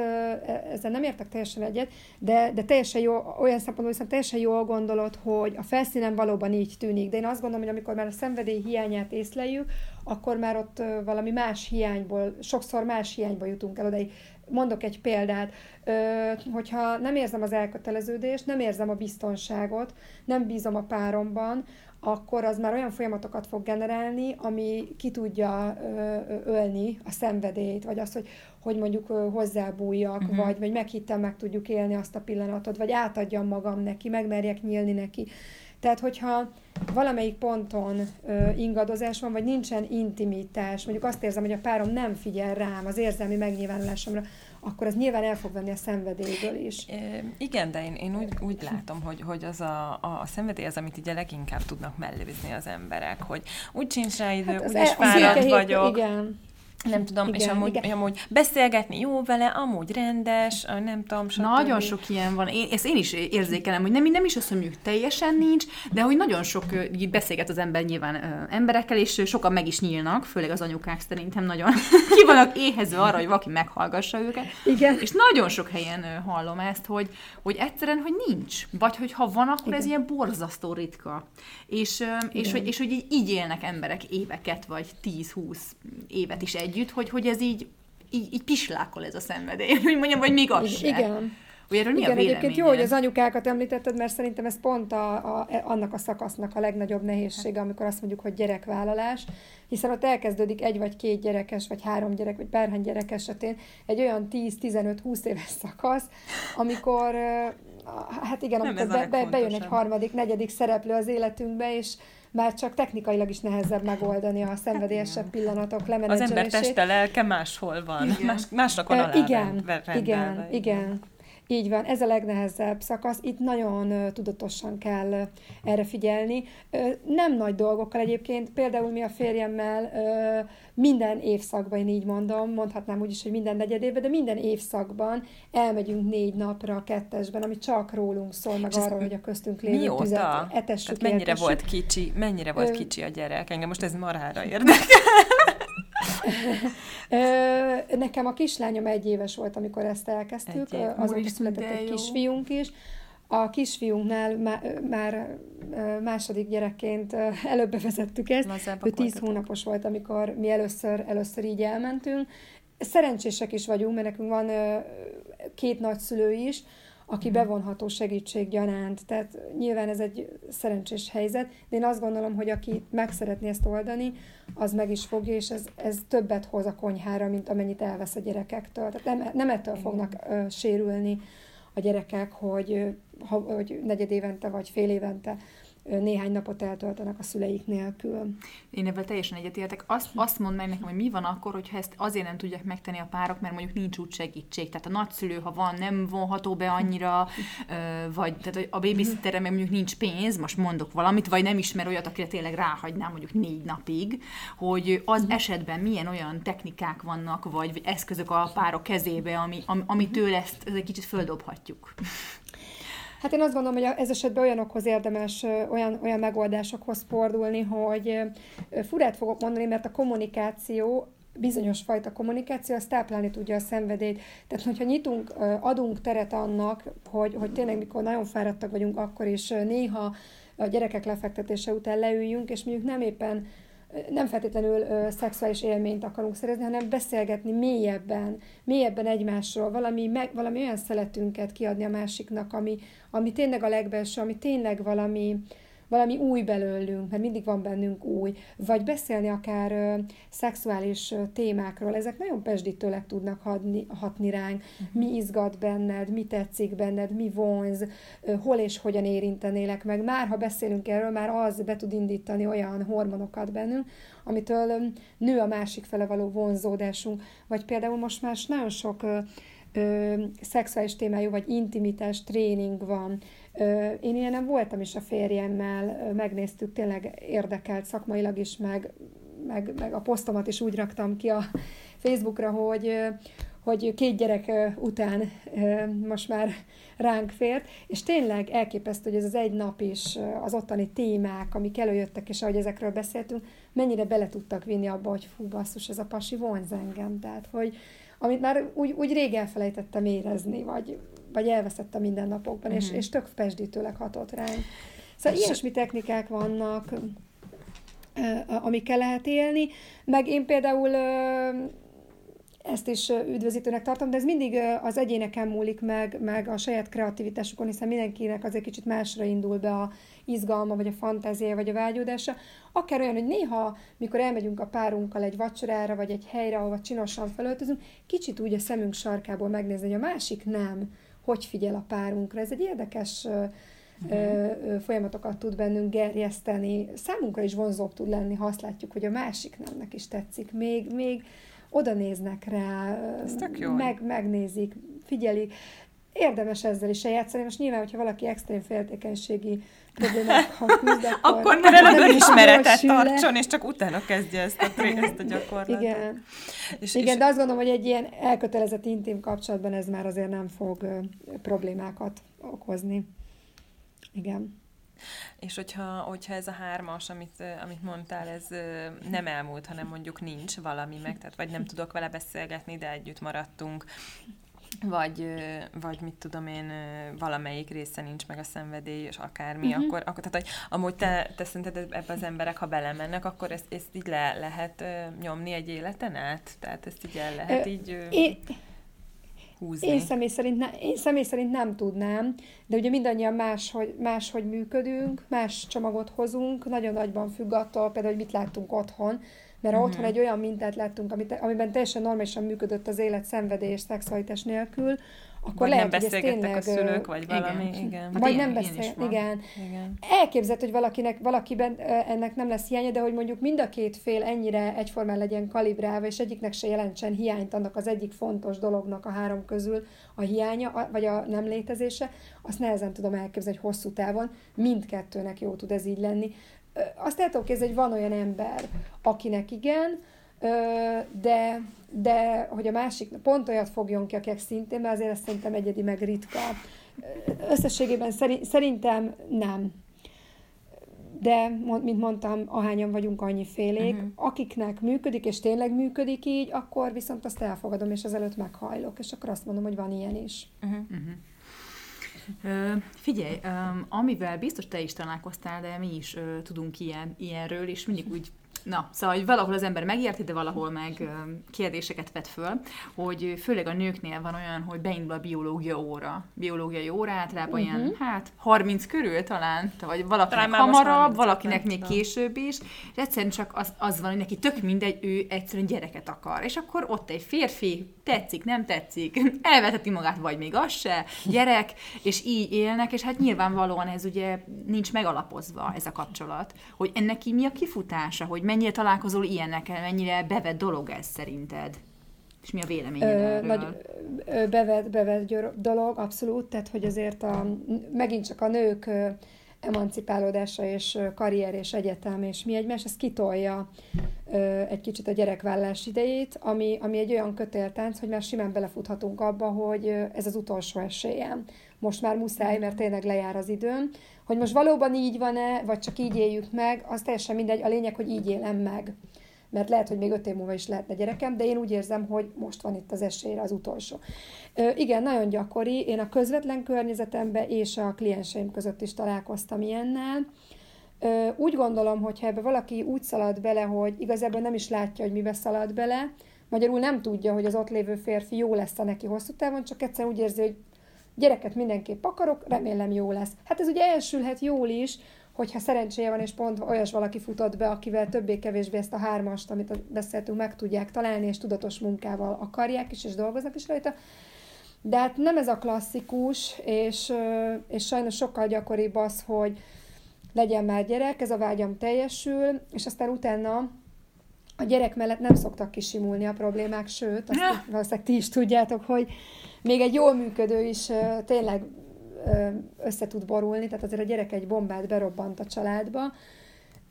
ezzel nem értek teljesen egyet, de, de teljesen jó, olyan szempontból viszont teljesen jól gondolod, hogy a felszínen valóban így tűnik, de én azt gondolom, hogy amikor már a szenvedély hiányát észleljük, akkor már ott valami más hiányból, sokszor más hiányba jutunk el odaig. Mondok egy példát, hogyha nem érzem az elköteleződést, nem érzem a biztonságot, nem bízom a páromban, akkor az már olyan folyamatokat fog generálni, ami ki tudja ölni a szenvedélyt, vagy azt, hogy, hogy mondjuk hozzábújjak, uh-huh. vagy, vagy meghittem, meg tudjuk élni azt a pillanatot, vagy átadjam magam neki, megmerjek nyílni neki. Tehát, hogyha valamelyik ponton ö, ingadozás van, vagy nincsen intimitás, mondjuk azt érzem, hogy a párom nem figyel rám az érzelmi megnyilvánulásomra, akkor az nyilván el fog venni a szenvedélyből is. E, igen, de én, én úgy, úgy látom, hogy, hogy az a, a szenvedély az, amit így a leginkább tudnak mellőzni az emberek, hogy úgy sincs rá idő, hát úgyis fáradt vagyok. Igen nem tudom, igen, és amúgy, igen. amúgy beszélgetni jó vele, amúgy rendes, nem tudom, stb. Nagyon sok ilyen van. Én, ezt én is érzékelem, hogy nem, nem is azt mondjuk teljesen nincs, de hogy nagyon sok így beszélget az ember nyilván ö, emberekkel, és sokan meg is nyílnak, főleg az anyukák szerintem nagyon (laughs) ki vannak éhező arra, hogy valaki meghallgassa őket. Igen. És nagyon sok helyen ö, hallom ezt, hogy, hogy egyszerűen, hogy nincs. Vagy hogy ha van, akkor igen. ez ilyen borzasztó ritka. És, ö, és, hogy, és hogy így, így élnek emberek éveket, vagy 10-20 évet is egy együtt, hogy, hogy ez így, így, így pislákol ez a szenvedély, hogy mondjam, vagy még az se. Igen. Hogy erről mi Igen, a egyébként jó, hogy az anyukákat említetted, mert szerintem ez pont a, a, annak a szakasznak a legnagyobb nehézsége, amikor azt mondjuk, hogy gyerekvállalás, hiszen ott elkezdődik egy vagy két gyerekes, vagy három gyerek, vagy bárhány gyerek esetén egy olyan 10-15-20 éves szakasz, amikor hát igen, amikor be, be, bejön egy harmadik, negyedik szereplő az életünkbe, és már csak technikailag is nehezebb megoldani a szenvedélyesebb pillanatok lemenedzselését. Az ember teste, lelke máshol van, igen. Más, másnak van alá Igen, rendelve, igen, igen. Így van, ez a legnehezebb szakasz. Itt nagyon tudatosan kell erre figyelni. Nem nagy dolgokkal egyébként, például mi a férjemmel minden évszakban, én így mondom, mondhatnám úgy is, hogy minden negyedévben, de minden évszakban elmegyünk négy napra kettesben, ami csak rólunk szól, meg arról, hogy a köztünk lévő mióta? tüzet etessük, Tehát mennyire éltessük. volt kicsi, mennyire volt kicsi a gyerek? Engem most ez marára érdekel. (laughs) Nekem a kislányom egy éves volt, amikor ezt elkezdtük, azóta született egy kisfiunk is. A kisfiunknál már második gyerekként előbb bevezettük ezt. Lazábbak ő tíz hónapos volt, amikor mi először, először így elmentünk. Szerencsések is vagyunk, mert nekünk van két nagyszülő is, aki mhm. bevonható segítség gyanánt. Tehát nyilván ez egy szerencsés helyzet, de én azt gondolom, hogy aki meg szeretné ezt oldani, az meg is fogja, és ez, ez többet hoz a konyhára, mint amennyit elvesz a gyerekektől. Tehát nem, nem ettől fognak ö, sérülni a gyerekek, hogy, ha, hogy negyed évente vagy fél évente néhány napot eltöltenek a szüleik nélkül. Én ebben teljesen egyetértek. Azt, azt mondd meg nekem, hogy mi van akkor, hogyha ezt azért nem tudják megtenni a párok, mert mondjuk nincs úgy segítség. Tehát a nagyszülő, ha van, nem vonható be annyira, vagy tehát a babysitterre meg mondjuk nincs pénz, most mondok valamit, vagy nem ismer olyat, akire tényleg ráhagynám mondjuk négy napig, hogy az esetben milyen olyan technikák vannak, vagy eszközök a párok kezébe, ami, amitől ezt, ezt egy kicsit földobhatjuk. Hát én azt gondolom, hogy ez esetben olyanokhoz érdemes, olyan, olyan megoldásokhoz fordulni, hogy furát fogok mondani, mert a kommunikáció bizonyos fajta kommunikáció, az táplálni tudja a szenvedélyt. Tehát, hogyha nyitunk, adunk teret annak, hogy, hogy tényleg mikor nagyon fáradtak vagyunk, akkor is néha a gyerekek lefektetése után leüljünk, és mondjuk nem éppen nem feltétlenül ö, szexuális élményt akarunk szerezni, hanem beszélgetni mélyebben, mélyebben egymásról, valami, meg, valami olyan szeletünket kiadni a másiknak, ami, ami tényleg a legbelső, ami tényleg valami, valami új belőlünk, mert mindig van bennünk új, vagy beszélni akár ö, szexuális ö, témákról, ezek nagyon pesdítőleg tudnak hadni, hatni ránk, uh-huh. mi izgat benned, mi tetszik benned, mi vonz, ö, hol és hogyan érintenélek meg. Már ha beszélünk erről, már az be tud indítani olyan hormonokat bennünk, amitől ö, nő a másik fele való vonzódásunk, vagy például most már nagyon sok ö, ö, szexuális témájú, vagy intimitás tréning van, én ilyen nem voltam is a férjemmel, megnéztük, tényleg érdekelt szakmailag is, meg, meg, meg a posztomat is úgy raktam ki a Facebookra, hogy, hogy két gyerek után most már ránk fért, és tényleg elképesztő, hogy ez az egy nap is, az ottani témák, amik előjöttek, és ahogy ezekről beszéltünk, mennyire bele tudtak vinni abba, hogy fú, basszus, ez a pasi vonz engem, tehát, hogy amit már úgy, úgy rég elfelejtettem érezni, vagy, vagy elveszett a mindennapokban, uh-huh. és, mhm. és tök pesdítőleg hatott ránk. Szóval és ilyesmi technikák vannak, amikkel lehet élni, meg én például ezt is üdvözítőnek tartom, de ez mindig az egyéneken múlik meg, meg a saját kreativitásukon, hiszen mindenkinek azért kicsit másra indul be a izgalma, vagy a fantáziája, vagy a vágyódása. Akár olyan, hogy néha, mikor elmegyünk a párunkkal egy vacsorára, vagy egy helyre, ahova csinosan felöltözünk, kicsit úgy a szemünk sarkából megnézni, hogy a másik nem, hogy figyel a párunkra. Ez egy érdekes uh-huh. folyamatokat tud bennünk gerjeszteni. Számunkra is vonzóbb tud lenni, ha azt látjuk, hogy a másik nemnek is tetszik. Még, még oda néznek rá, Ez tök jó. Meg, megnézik, figyelik. Érdemes ezzel is eljátszani. Most nyilván, hogyha valaki extrém féltékenységi problémákkal küzd, (laughs) akkor, akkor nem, nem ismeretet tartson, és csak utána kezdje ezt a, ezt a gyakorlatot. Igen. És, Igen, és... de azt gondolom, hogy egy ilyen elkötelezett intim kapcsolatban ez már azért nem fog problémákat okozni. Igen. És hogyha, hogyha ez a hármas, amit, amit mondtál, ez nem elmúlt, hanem mondjuk nincs valami meg, tehát vagy nem tudok vele beszélgetni, de együtt maradtunk, vagy, vagy mit tudom én, valamelyik része nincs meg a szenvedély, és akármi, uh-huh. akkor, akkor, tehát hogy amúgy te, te szerinted ebbe az emberek, ha belemennek, akkor ezt, ezt így le lehet nyomni egy életen át? Tehát ezt így el lehet Ö, így... Én, húzni? Én személy, szerint ne, én személy szerint nem tudnám, de ugye mindannyian máshogy, máshogy működünk, más csomagot hozunk, nagyon nagyban függ attól például, hogy mit láttunk otthon, mert uh-huh. otthon egy olyan mintát láttunk, amit, amiben teljesen normálisan működött az élet szenvedés, szexualitás nélkül, akkor vagy lehet, nem hogy ez tényleg... a szülők, vagy valami, igen. igen. Vagy nem beszél, igen. igen. Elképzelt, hogy valakinek, valakiben ennek nem lesz hiánya, de hogy mondjuk mind a két fél ennyire egyformán legyen kalibrálva, és egyiknek se jelentsen hiányt annak az egyik fontos dolognak a három közül a hiánya, vagy a nem létezése, azt nehezen tudom elképzelni, hogy hosszú távon mindkettőnek jó tud ez így lenni. Azt el tudom képzelni, hogy van olyan ember, akinek igen, de, de hogy a másik pont olyat fogjon ki, akik szintén, mert azért ezt szerintem egyedi meg ritka. Összességében szerintem nem. De, mint mondtam, ahányan vagyunk annyi félék, uh-huh. akiknek működik, és tényleg működik így, akkor viszont azt elfogadom, és azelőtt meghajlok, és akkor azt mondom, hogy van ilyen is. Uh-huh. Uh-huh. Ö, figyelj, amivel biztos te is találkoztál, de mi is ö, tudunk ilyen, ilyenről, és mindig úgy Na, szóval, hogy valahol az ember megérti, de valahol meg kérdéseket vet föl, hogy főleg a nőknél van olyan, hogy beindul a biológia óra. Biológiai óra általában uh-huh. ilyen, mhm. hát 30 körül talán, vagy valakinek hamarabb, valakinek még később is, és egyszerűen csak az, az van, hogy neki tök mindegy, ő egyszerűen gyereket akar. És akkor ott egy férfi, tetszik, nem tetszik, (laughs) elveteti magát, vagy még az se, gyerek, és így élnek, és hát nyilvánvalóan ez ugye nincs megalapozva ez a kapcsolat, hogy ennek mi a kifutása, hogy mennyire találkozol ilyenekkel, mennyire bevett dolog ez szerinted? És mi a véleményed ö, erről? Nagy, bevett, bevett dolog, abszolút, tehát hogy azért a, megint csak a nők emancipálódása és karrier és egyetem és mi egymás, ez kitolja egy kicsit a gyerekvállás idejét, ami, ami egy olyan kötéltánc, hogy már simán belefuthatunk abba, hogy ez az utolsó esélyem. Most már muszáj, mert tényleg lejár az időm. Hogy most valóban így van-e, vagy csak így éljük meg, az teljesen mindegy. A lényeg, hogy így élem meg. Mert lehet, hogy még öt év múlva is lehetne gyerekem, de én úgy érzem, hogy most van itt az esélyre az utolsó. Ö, igen, nagyon gyakori. Én a közvetlen környezetemben és a klienseim között is találkoztam ilyennel. Ö, úgy gondolom, hogy ha ebbe valaki úgy szalad bele, hogy igazából nem is látja, hogy mibe szalad bele, magyarul nem tudja, hogy az ott lévő férfi jó lesz a neki hosszú távon, csak egyszerűen úgy érzi, hogy gyereket mindenképp akarok, remélem jó lesz. Hát ez ugye elsülhet jól is, hogyha szerencséje van, és pont olyas valaki futott be, akivel többé-kevésbé ezt a hármast, amit beszéltünk, meg tudják találni, és tudatos munkával akarják is, és dolgoznak is rajta. De hát nem ez a klasszikus, és, és sajnos sokkal gyakoribb az, hogy legyen már gyerek, ez a vágyam teljesül, és aztán utána a gyerek mellett nem szoktak kisimulni a problémák, sőt, azt valószínűleg ti is tudjátok, hogy még egy jól működő is tényleg össze tud borulni, tehát azért a gyerek egy bombát berobbant a családba,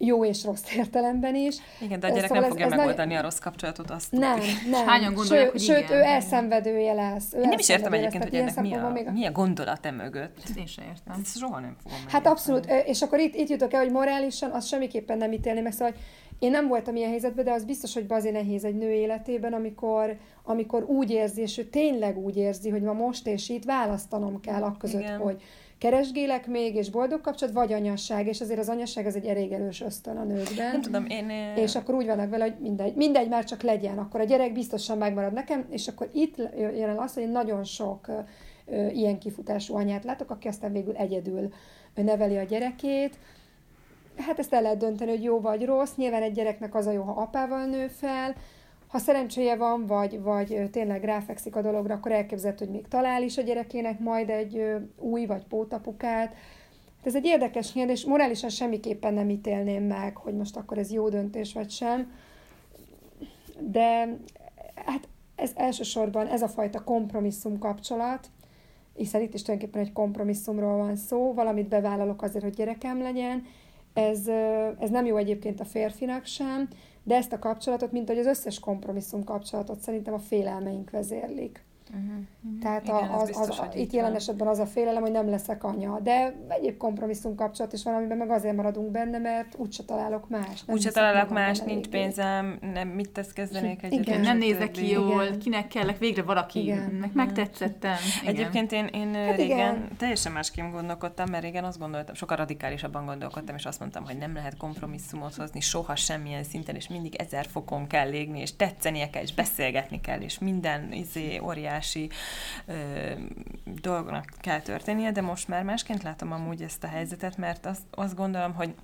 jó és rossz értelemben is. Igen, de a gyerek szóval nem fogja ez, ez megoldani nagy... a rossz kapcsolatot, azt Nem, nem. Hányan gondolják, sőt, hogy sőt, igen. ő elszenvedője lesz. Ő én nem is értem egyébként, hogy ennek mi a, még... mi a gondolat e mögött. Ezt én sem értem. Ezt soha nem fogom Hát abszolút, és akkor itt, itt jutok el, hogy morálisan azt semmiképpen nem ítélni meg, szóval én nem voltam ilyen helyzetben, de az biztos, hogy bazé nehéz egy nő életében, amikor, amikor úgy érzi, és ő tényleg úgy érzi, hogy ma most és itt választanom kell a között, Igen. hogy keresgélek még, és boldog kapcsolat, vagy anyasság, és azért az anyasság az egy elég erős ösztön a nőkben. Nem tudom, én... És akkor úgy vannak vele, hogy mindegy, mindegy, már csak legyen, akkor a gyerek biztosan megmarad nekem, és akkor itt jön el az, hogy nagyon sok ilyen kifutású anyát látok, aki aztán végül egyedül neveli a gyerekét, hát ezt el lehet dönteni, hogy jó vagy rossz. Nyilván egy gyereknek az a jó, ha apával nő fel, ha szerencséje van, vagy, vagy tényleg ráfekszik a dologra, akkor elképzelhető, hogy még talál is a gyerekének majd egy új vagy pótapukát. Hát ez egy érdekes kérdés, morálisan semmiképpen nem ítélném meg, hogy most akkor ez jó döntés vagy sem. De hát ez elsősorban ez a fajta kompromisszum kapcsolat, hiszen itt is tulajdonképpen egy kompromisszumról van szó, valamit bevállalok azért, hogy gyerekem legyen, ez, ez nem jó egyébként a férfinak sem, de ezt a kapcsolatot, mint hogy az összes kompromisszum kapcsolatot szerintem a félelmeink vezérlik. Uh-huh. Tehát Igen, a, az, biztos, az, az, itt jelen esetben az a félelem, hogy nem leszek anya. De egyéb kompromisszum kapcsolat is van, amiben meg azért maradunk benne, mert úgyse találok más. Úgyse találok más, nincs pénzem, nem mit tesz kezdenék egyet. Igen, nem nézek ki jól, igen. kinek kellek, végre valaki, igen. megtetszettem. Igen. Egyébként én, én hát régen igen. teljesen másképp gondolkodtam, mert régen azt gondoltam, sokkal radikálisabban gondolkodtam, és azt mondtam, hogy nem lehet kompromisszumot hozni soha semmilyen szinten, és mindig ezer fokon kell légni, és tetszenie kell, és beszélgetni kell, és minden izé, óriás óriási ö, dolgnak kell történnie, de most már másként látom amúgy ezt a helyzetet, mert azt, azt gondolom, hogy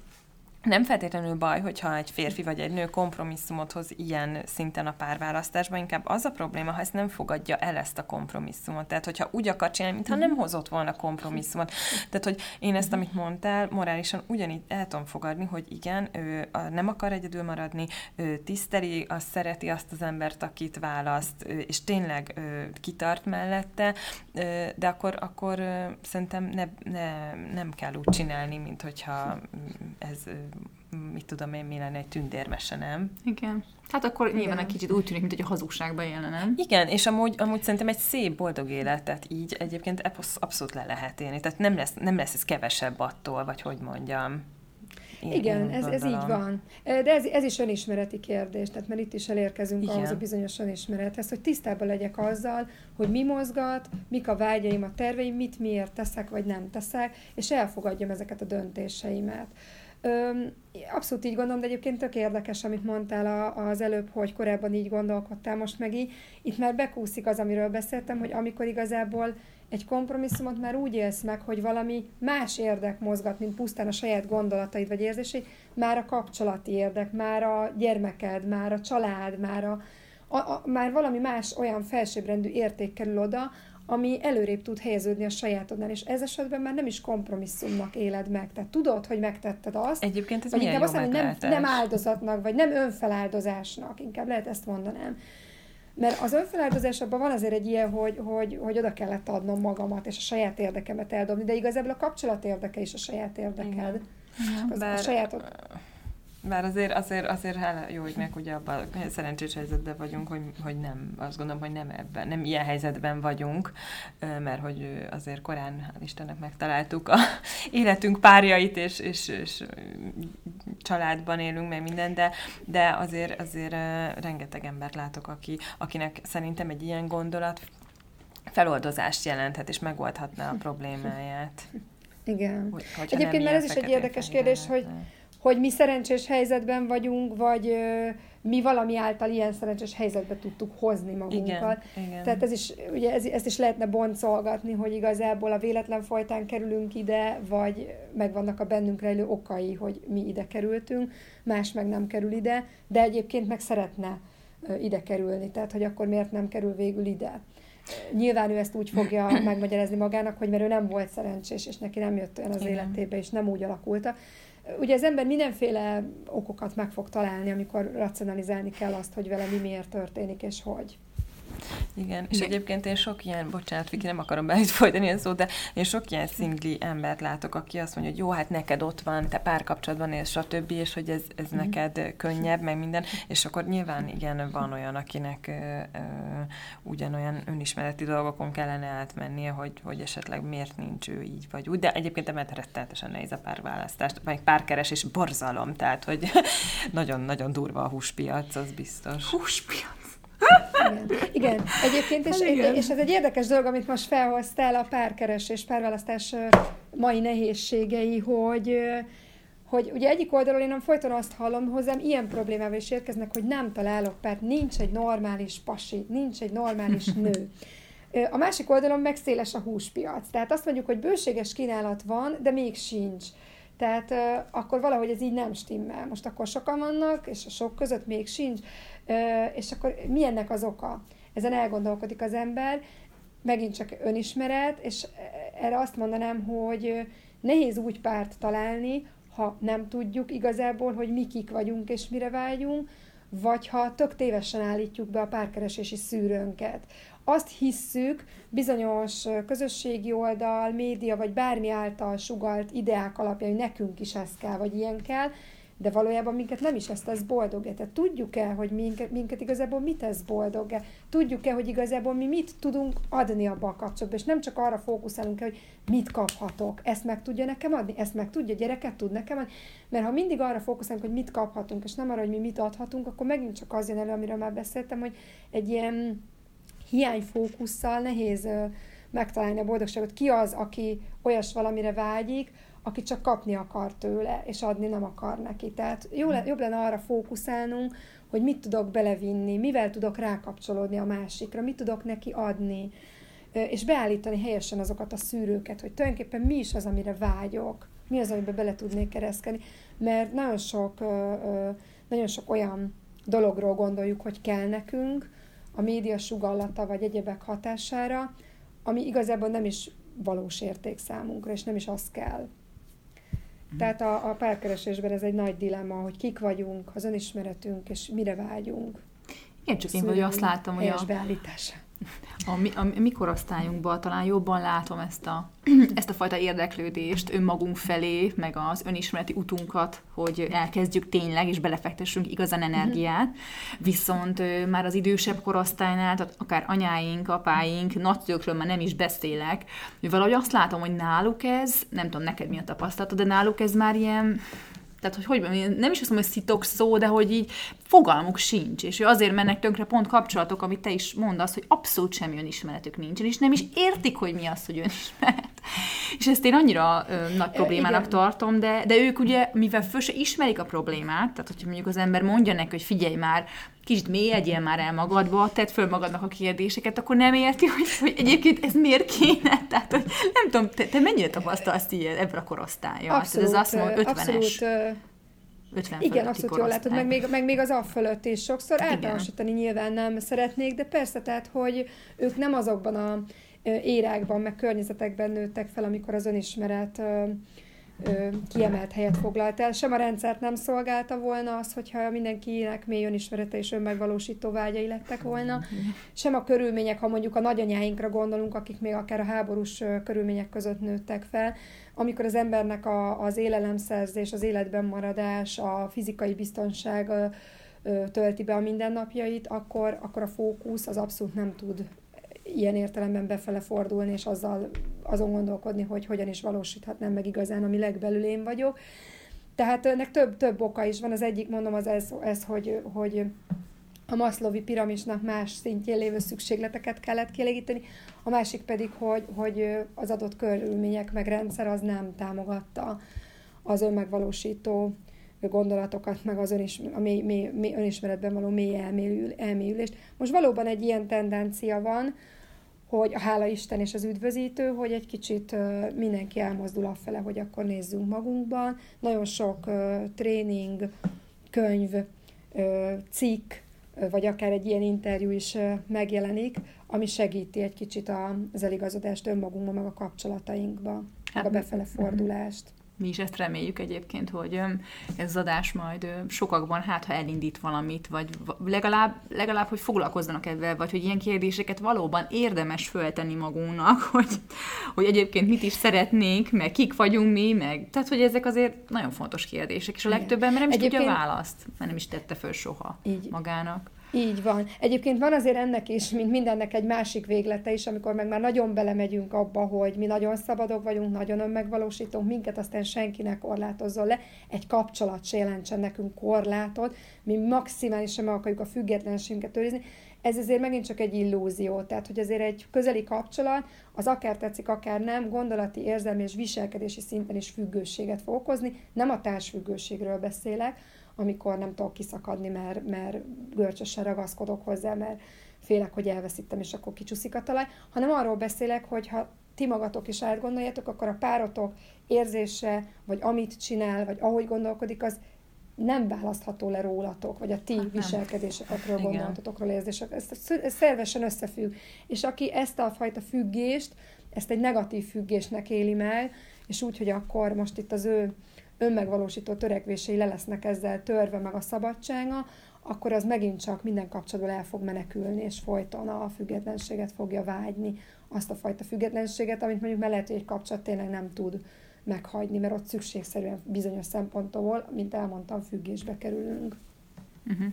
nem feltétlenül baj, hogyha egy férfi vagy egy nő kompromisszumot hoz ilyen szinten a párválasztásban, inkább az a probléma, ha ezt nem fogadja el ezt a kompromisszumot. Tehát, hogyha úgy akar csinálni, mintha nem hozott volna kompromisszumot. Tehát, hogy én ezt, amit mondtál, morálisan ugyanígy el tudom fogadni, hogy igen, ő nem akar egyedül maradni, ő tiszteli, azt szereti azt az embert, akit választ, és tényleg kitart mellette, de akkor, akkor szerintem ne, ne, nem kell úgy csinálni, mint hogyha ez mit tudom én, mi lenne egy tündérmese, nem? Igen. Hát akkor Igen. nyilván egy kicsit úgy tűnik, mint hogy a hazugságba élne, nem? Igen, és amúgy, amúgy szerintem egy szép, boldog életet így egyébként abszolút le lehet élni. Tehát nem lesz, nem lesz ez kevesebb attól, vagy hogy mondjam. Én, Igen, én ez, ez így van. De ez, ez is önismereti kérdés, tehát mert itt is elérkezünk Igen. ahhoz a bizonyos önismerethez, hogy tisztában legyek azzal, hogy mi mozgat, mik a vágyaim, a terveim, mit miért teszek, vagy nem teszek, és elfogadjam ezeket a döntéseimet abszolút így gondolom, de egyébként tök érdekes, amit mondtál az előbb, hogy korábban így gondolkodtál, most meg így. Itt már bekúszik az, amiről beszéltem, hogy amikor igazából egy kompromisszumot már úgy élsz meg, hogy valami más érdek mozgat, mint pusztán a saját gondolataid vagy érzéseid, már a kapcsolati érdek, már a gyermeked, már a család, már, a, a, a, már valami más olyan felsőbbrendű érték kerül oda, ami előrébb tud helyeződni a sajátodnál, és ez esetben már nem is kompromisszumnak éled meg. Tehát tudod, hogy megtetted azt. Egyébként ez vagy inkább azt mondom, hogy nem, nem áldozatnak, vagy nem önfeláldozásnak, inkább lehet ezt mondanám. Mert az önfeláldozásban van azért egy ilyen, hogy, hogy, hogy oda kellett adnom magamat, és a saját érdekemet eldobni, de igazából a kapcsolat érdeke is a saját érdeked. Igen. Az, Bár, a saját bár azért, azért, azért hála jó, hogy meg ugye abban a szerencsés helyzetben vagyunk, hogy, hogy nem, azt gondolom, hogy nem ebben, nem ilyen helyzetben vagyunk, mert hogy azért korán, Istennek megtaláltuk a (laughs) életünk párjait, és, és, és családban élünk, meg minden, de, de azért, azért rengeteg embert látok, aki, akinek szerintem egy ilyen gondolat feloldozást jelenthet, és megoldhatná a problémáját. Igen. Hogy, Egyébként mert ez is egy érdekes kérdés, hogy, hogy mi szerencsés helyzetben vagyunk, vagy ö, mi valami által ilyen szerencsés helyzetbe tudtuk hozni magunkat. Igen, igen. Tehát ez is, ugye ez, ezt is lehetne boncolgatni, hogy igazából a véletlen folytán kerülünk ide, vagy megvannak a bennünk rejlő okai, hogy mi ide kerültünk, más meg nem kerül ide, de egyébként meg szeretne ide kerülni, tehát hogy akkor miért nem kerül végül ide. Nyilván ő ezt úgy fogja megmagyarázni magának, hogy mert ő nem volt szerencsés, és neki nem jött olyan az Igen. életébe, és nem úgy alakulta. Ugye az ember mindenféle okokat meg fog találni, amikor racionalizálni kell azt, hogy vele mi miért történik, és hogy. Igen, és egyébként én sok ilyen, bocsánat, Viki, nem akarom belit folytani a szót, de én sok ilyen szingli embert látok, aki azt mondja, hogy jó, hát neked ott van, te párkapcsolatban élsz, stb., és hogy ez, ez mm. neked könnyebb, meg minden, és akkor nyilván igen, van olyan, akinek ö, ö, ugyanolyan önismereti dolgokon kellene átmennie, hogy, hogy esetleg miért nincs ő így vagy úgy, de egyébként emet rettenetesen nehéz a párválasztást, vagy párkeres és borzalom, tehát hogy (laughs) nagyon-nagyon durva a húspiac, az biztos. Húspiac? Igen. Igen, egyébként, és, hát igen. és ez egy érdekes dolog, amit most felhoztál, a párkeresés, párválasztás mai nehézségei, hogy hogy ugye egyik oldalról én nem folyton azt hallom, hozzám ilyen problémával is érkeznek, hogy nem találok párt, nincs egy normális pasi, nincs egy normális (laughs) nő. A másik oldalon meg széles a húspiac. Tehát azt mondjuk, hogy bőséges kínálat van, de még sincs. Tehát uh, akkor valahogy ez így nem stimmel. Most akkor sokan vannak, és a sok között még sincs. És akkor mi ennek az oka? Ezen elgondolkodik az ember, megint csak önismeret, és erre azt mondanám, hogy nehéz úgy párt találni, ha nem tudjuk igazából, hogy mi kik vagyunk és mire vágyunk, vagy ha tök tévesen állítjuk be a párkeresési szűrőnket. Azt hisszük, bizonyos közösségi oldal, média vagy bármi által sugalt ideák alapján, hogy nekünk is ez kell, vagy ilyen kell, de valójában minket nem is ezt tesz boldog Tehát tudjuk-e, hogy minket, minket igazából mit tesz boldog-e? Tudjuk-e, hogy igazából mi mit tudunk adni abba a kapcsolatba, és nem csak arra fókuszálunk hogy mit kaphatok, ezt meg tudja nekem adni, ezt meg tudja, gyereket tud nekem adni, mert ha mindig arra fókuszálunk, hogy mit kaphatunk, és nem arra, hogy mi mit adhatunk, akkor megint csak az jön elő, amiről már beszéltem, hogy egy ilyen hiányfókusszal nehéz megtalálni a boldogságot. Ki az, aki olyas valamire vágyik, aki csak kapni akar tőle, és adni nem akar neki. Tehát jó, jobb lenne arra fókuszálnunk, hogy mit tudok belevinni, mivel tudok rákapcsolódni a másikra, mit tudok neki adni, és beállítani helyesen azokat a szűrőket, hogy tulajdonképpen mi is az, amire vágyok, mi az, amiben bele tudnék kereszkedni, mert nagyon sok, nagyon sok olyan dologról gondoljuk, hogy kell nekünk, a média sugallata vagy egyebek hatására, ami igazából nem is valós érték számunkra, és nem is az kell. Tehát a, a párkeresésben ez egy nagy dilemma, hogy kik vagyunk, az önismeretünk, és mire vágyunk. Én csak én vagy azt látom, hogy a, beállítása. A, mi, a, mi korosztályunkban talán jobban látom ezt a, ezt a fajta érdeklődést önmagunk felé, meg az önismereti utunkat, hogy elkezdjük tényleg, és belefektessünk igazán mhm. energiát. Viszont már az idősebb korosztálynál, tehát akár anyáink, apáink, nagyszülőkről már nem is beszélek, hogy valahogy azt látom, hogy náluk ez, nem tudom neked mi a tapasztalatod, de náluk ez már ilyen tehát hogy, hogy nem is azt mondom, hogy szitok szó, de hogy így fogalmuk sincs, és azért mennek tönkre pont kapcsolatok, amit te is mondasz, hogy abszolút semmi önismeretük nincsen, és nem is értik, hogy mi az, hogy önismeret. (laughs) És ezt én annyira ö, nagy problémának Igen. tartom, de, de ők ugye, mivel föl se ismerik a problémát, tehát hogyha mondjuk az ember mondja neki, hogy figyelj már, kicsit mélyedjél már el magadba, tedd föl magadnak a kérdéseket, akkor nem érti, hogy, hogy egyébként ez miért kéne. (laughs) Tehát, hogy nem tudom, te, te mennyire tapasztalsz így ebben a korosztályon? Abszolút, ez azt mond, 50-es. Abszolút, 50 Igen, abszolút jól látod, meg még, meg még az a fölött is sokszor. Általánosítani nyilván nem szeretnék, de persze, tehát, hogy ők nem azokban a érákban, meg környezetekben nőttek fel, amikor az önismeret kiemelt helyet foglalt el. Sem a rendszert nem szolgálta volna az, hogyha mindenkinek mély önismerete és önmegvalósító vágyai lettek volna. Sem a körülmények, ha mondjuk a nagyanyáinkra gondolunk, akik még akár a háborús körülmények között nőttek fel, amikor az embernek a, az élelemszerzés, az életben maradás, a fizikai biztonság tölti be a mindennapjait, akkor, akkor a fókusz az abszolút nem tud ilyen értelemben befele fordulni, és azzal azon gondolkodni, hogy hogyan is valósíthatnám meg igazán, ami legbelül én vagyok. Tehát ennek több, több oka is van. Az egyik, mondom, az ez, ez hogy, hogy a Maszlovi piramisnak más szintjén lévő szükségleteket kellett kielégíteni, a másik pedig, hogy, hogy az adott körülmények meg rendszer az nem támogatta az önmegvalósító gondolatokat, meg az önis, a mély, mély, mély, önismeretben való mély elmélyül, elmélyülést. Most valóban egy ilyen tendencia van, hogy a hála Isten és az üdvözítő, hogy egy kicsit mindenki elmozdul afele, hogy akkor nézzünk magunkban. Nagyon sok tréning, könyv, cikk, vagy akár egy ilyen interjú is megjelenik, ami segíti egy kicsit az eligazodást önmagunkba, meg a kapcsolatainkba, hát, meg a befele fordulást mi is ezt reméljük egyébként, hogy ez az adás majd sokakban, hát ha elindít valamit, vagy legalább, legalább hogy foglalkozzanak ebben, vagy hogy ilyen kérdéseket valóban érdemes föltenni magunknak, (laughs) hogy, hogy egyébként mit is szeretnénk, meg kik vagyunk mi, meg tehát, hogy ezek azért nagyon fontos kérdések, és a legtöbb ember nem is egyébként... tudja a választ, mert nem is tette föl soha Így. magának. Így van. Egyébként van azért ennek is, mint mindennek egy másik véglete is, amikor meg már nagyon belemegyünk abba, hogy mi nagyon szabadok vagyunk, nagyon önmegvalósítunk, minket aztán senkinek korlátozzon le. Egy kapcsolat se jelentsen nekünk korlátot, mi maximálisan meg akarjuk a függetlenségünket őrizni. Ez azért megint csak egy illúzió, tehát hogy azért egy közeli kapcsolat, az akár tetszik, akár nem, gondolati, érzelmi és viselkedési szinten is függőséget fog okozni. Nem a társfüggőségről beszélek, amikor nem tudok kiszakadni, mert, mert görcsösen ragaszkodok hozzá, mert félek, hogy elveszítem, és akkor kicsúszik a talaj, hanem arról beszélek, hogy ha ti magatok is átgondoljátok, akkor a párotok érzése, vagy amit csinál, vagy ahogy gondolkodik, az nem választható le rólatok, vagy a ti hát viselkedésekről, gondolatotokról, érzések. Ez, ez szervesen összefügg. És aki ezt a fajta függést, ezt egy negatív függésnek éli meg, és úgy, hogy akkor most itt az ő önmegvalósító törekvései le lesznek ezzel törve meg a szabadsága, akkor az megint csak minden kapcsolatból el fog menekülni, és folyton a függetlenséget fogja vágyni, azt a fajta függetlenséget, amit mondjuk mert lehet, egy kapcsolat tényleg nem tud meghagyni, mert ott szükségszerűen bizonyos szempontból, mint elmondtam, függésbe kerülünk. Uh-huh.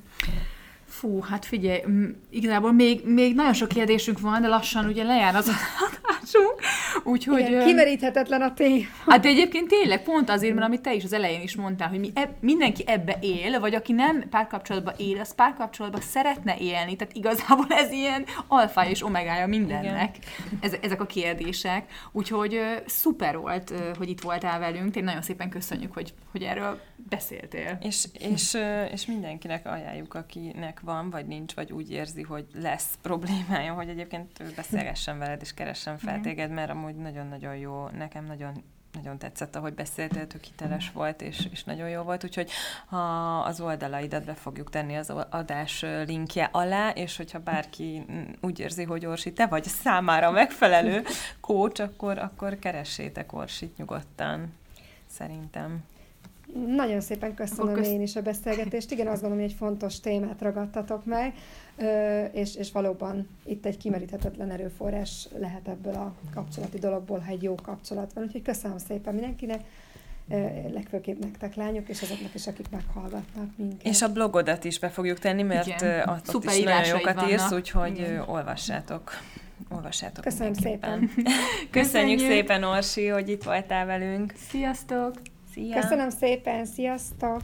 Fú, hát figyelj, igazából még, még nagyon sok kérdésünk van, de lassan ugye lejár az adásunk, úgyhogy... Igen, kimeríthetetlen a tény. Hát egyébként tényleg pont azért, mert amit te is az elején is mondtál, hogy mi eb, mindenki ebbe él, vagy aki nem párkapcsolatban él, az párkapcsolatban szeretne élni, tehát igazából ez ilyen alfa és omegája mindennek, ez, ezek a kérdések. Úgyhogy szuper volt, hogy itt voltál velünk, én nagyon szépen köszönjük, hogy, hogy erről beszéltél. És, és, és mindenkinek ajánljuk, akinek van, vagy nincs, vagy úgy érzi, hogy lesz problémája, hogy egyébként beszélgessen veled, és keressen fel téged, mert amúgy nagyon-nagyon jó, nekem nagyon nagyon tetszett, ahogy beszéltél, tök hiteles volt, és, és nagyon jó volt, úgyhogy ha az oldalaidat be fogjuk tenni az adás linkje alá, és hogyha bárki úgy érzi, hogy Orsi, te vagy számára megfelelő (laughs) kócs, akkor, akkor keressétek Orsit nyugodtan, szerintem. Nagyon szépen köszönöm kösz... én is a beszélgetést. Igen, azt gondolom, hogy egy fontos témát ragadtatok meg, és, és valóban itt egy kimeríthetetlen erőforrás lehet ebből a kapcsolati dologból, ha egy jó kapcsolat van. Úgyhogy köszönöm szépen mindenkinek, legfőképp nektek lányok, és azoknak is, akik meghallgatnak minket. És a blogodat is be fogjuk tenni, mert Igen. ott Szuper is nagyon jókat vannak. írsz, úgyhogy Igen. olvassátok. Olvassátok Köszönöm szépen. (laughs) Köszönjük, Köszönjük szépen, Orsi, hogy itt voltál velünk. Sziasztok! Szia! Köszönöm szépen, sziasztok!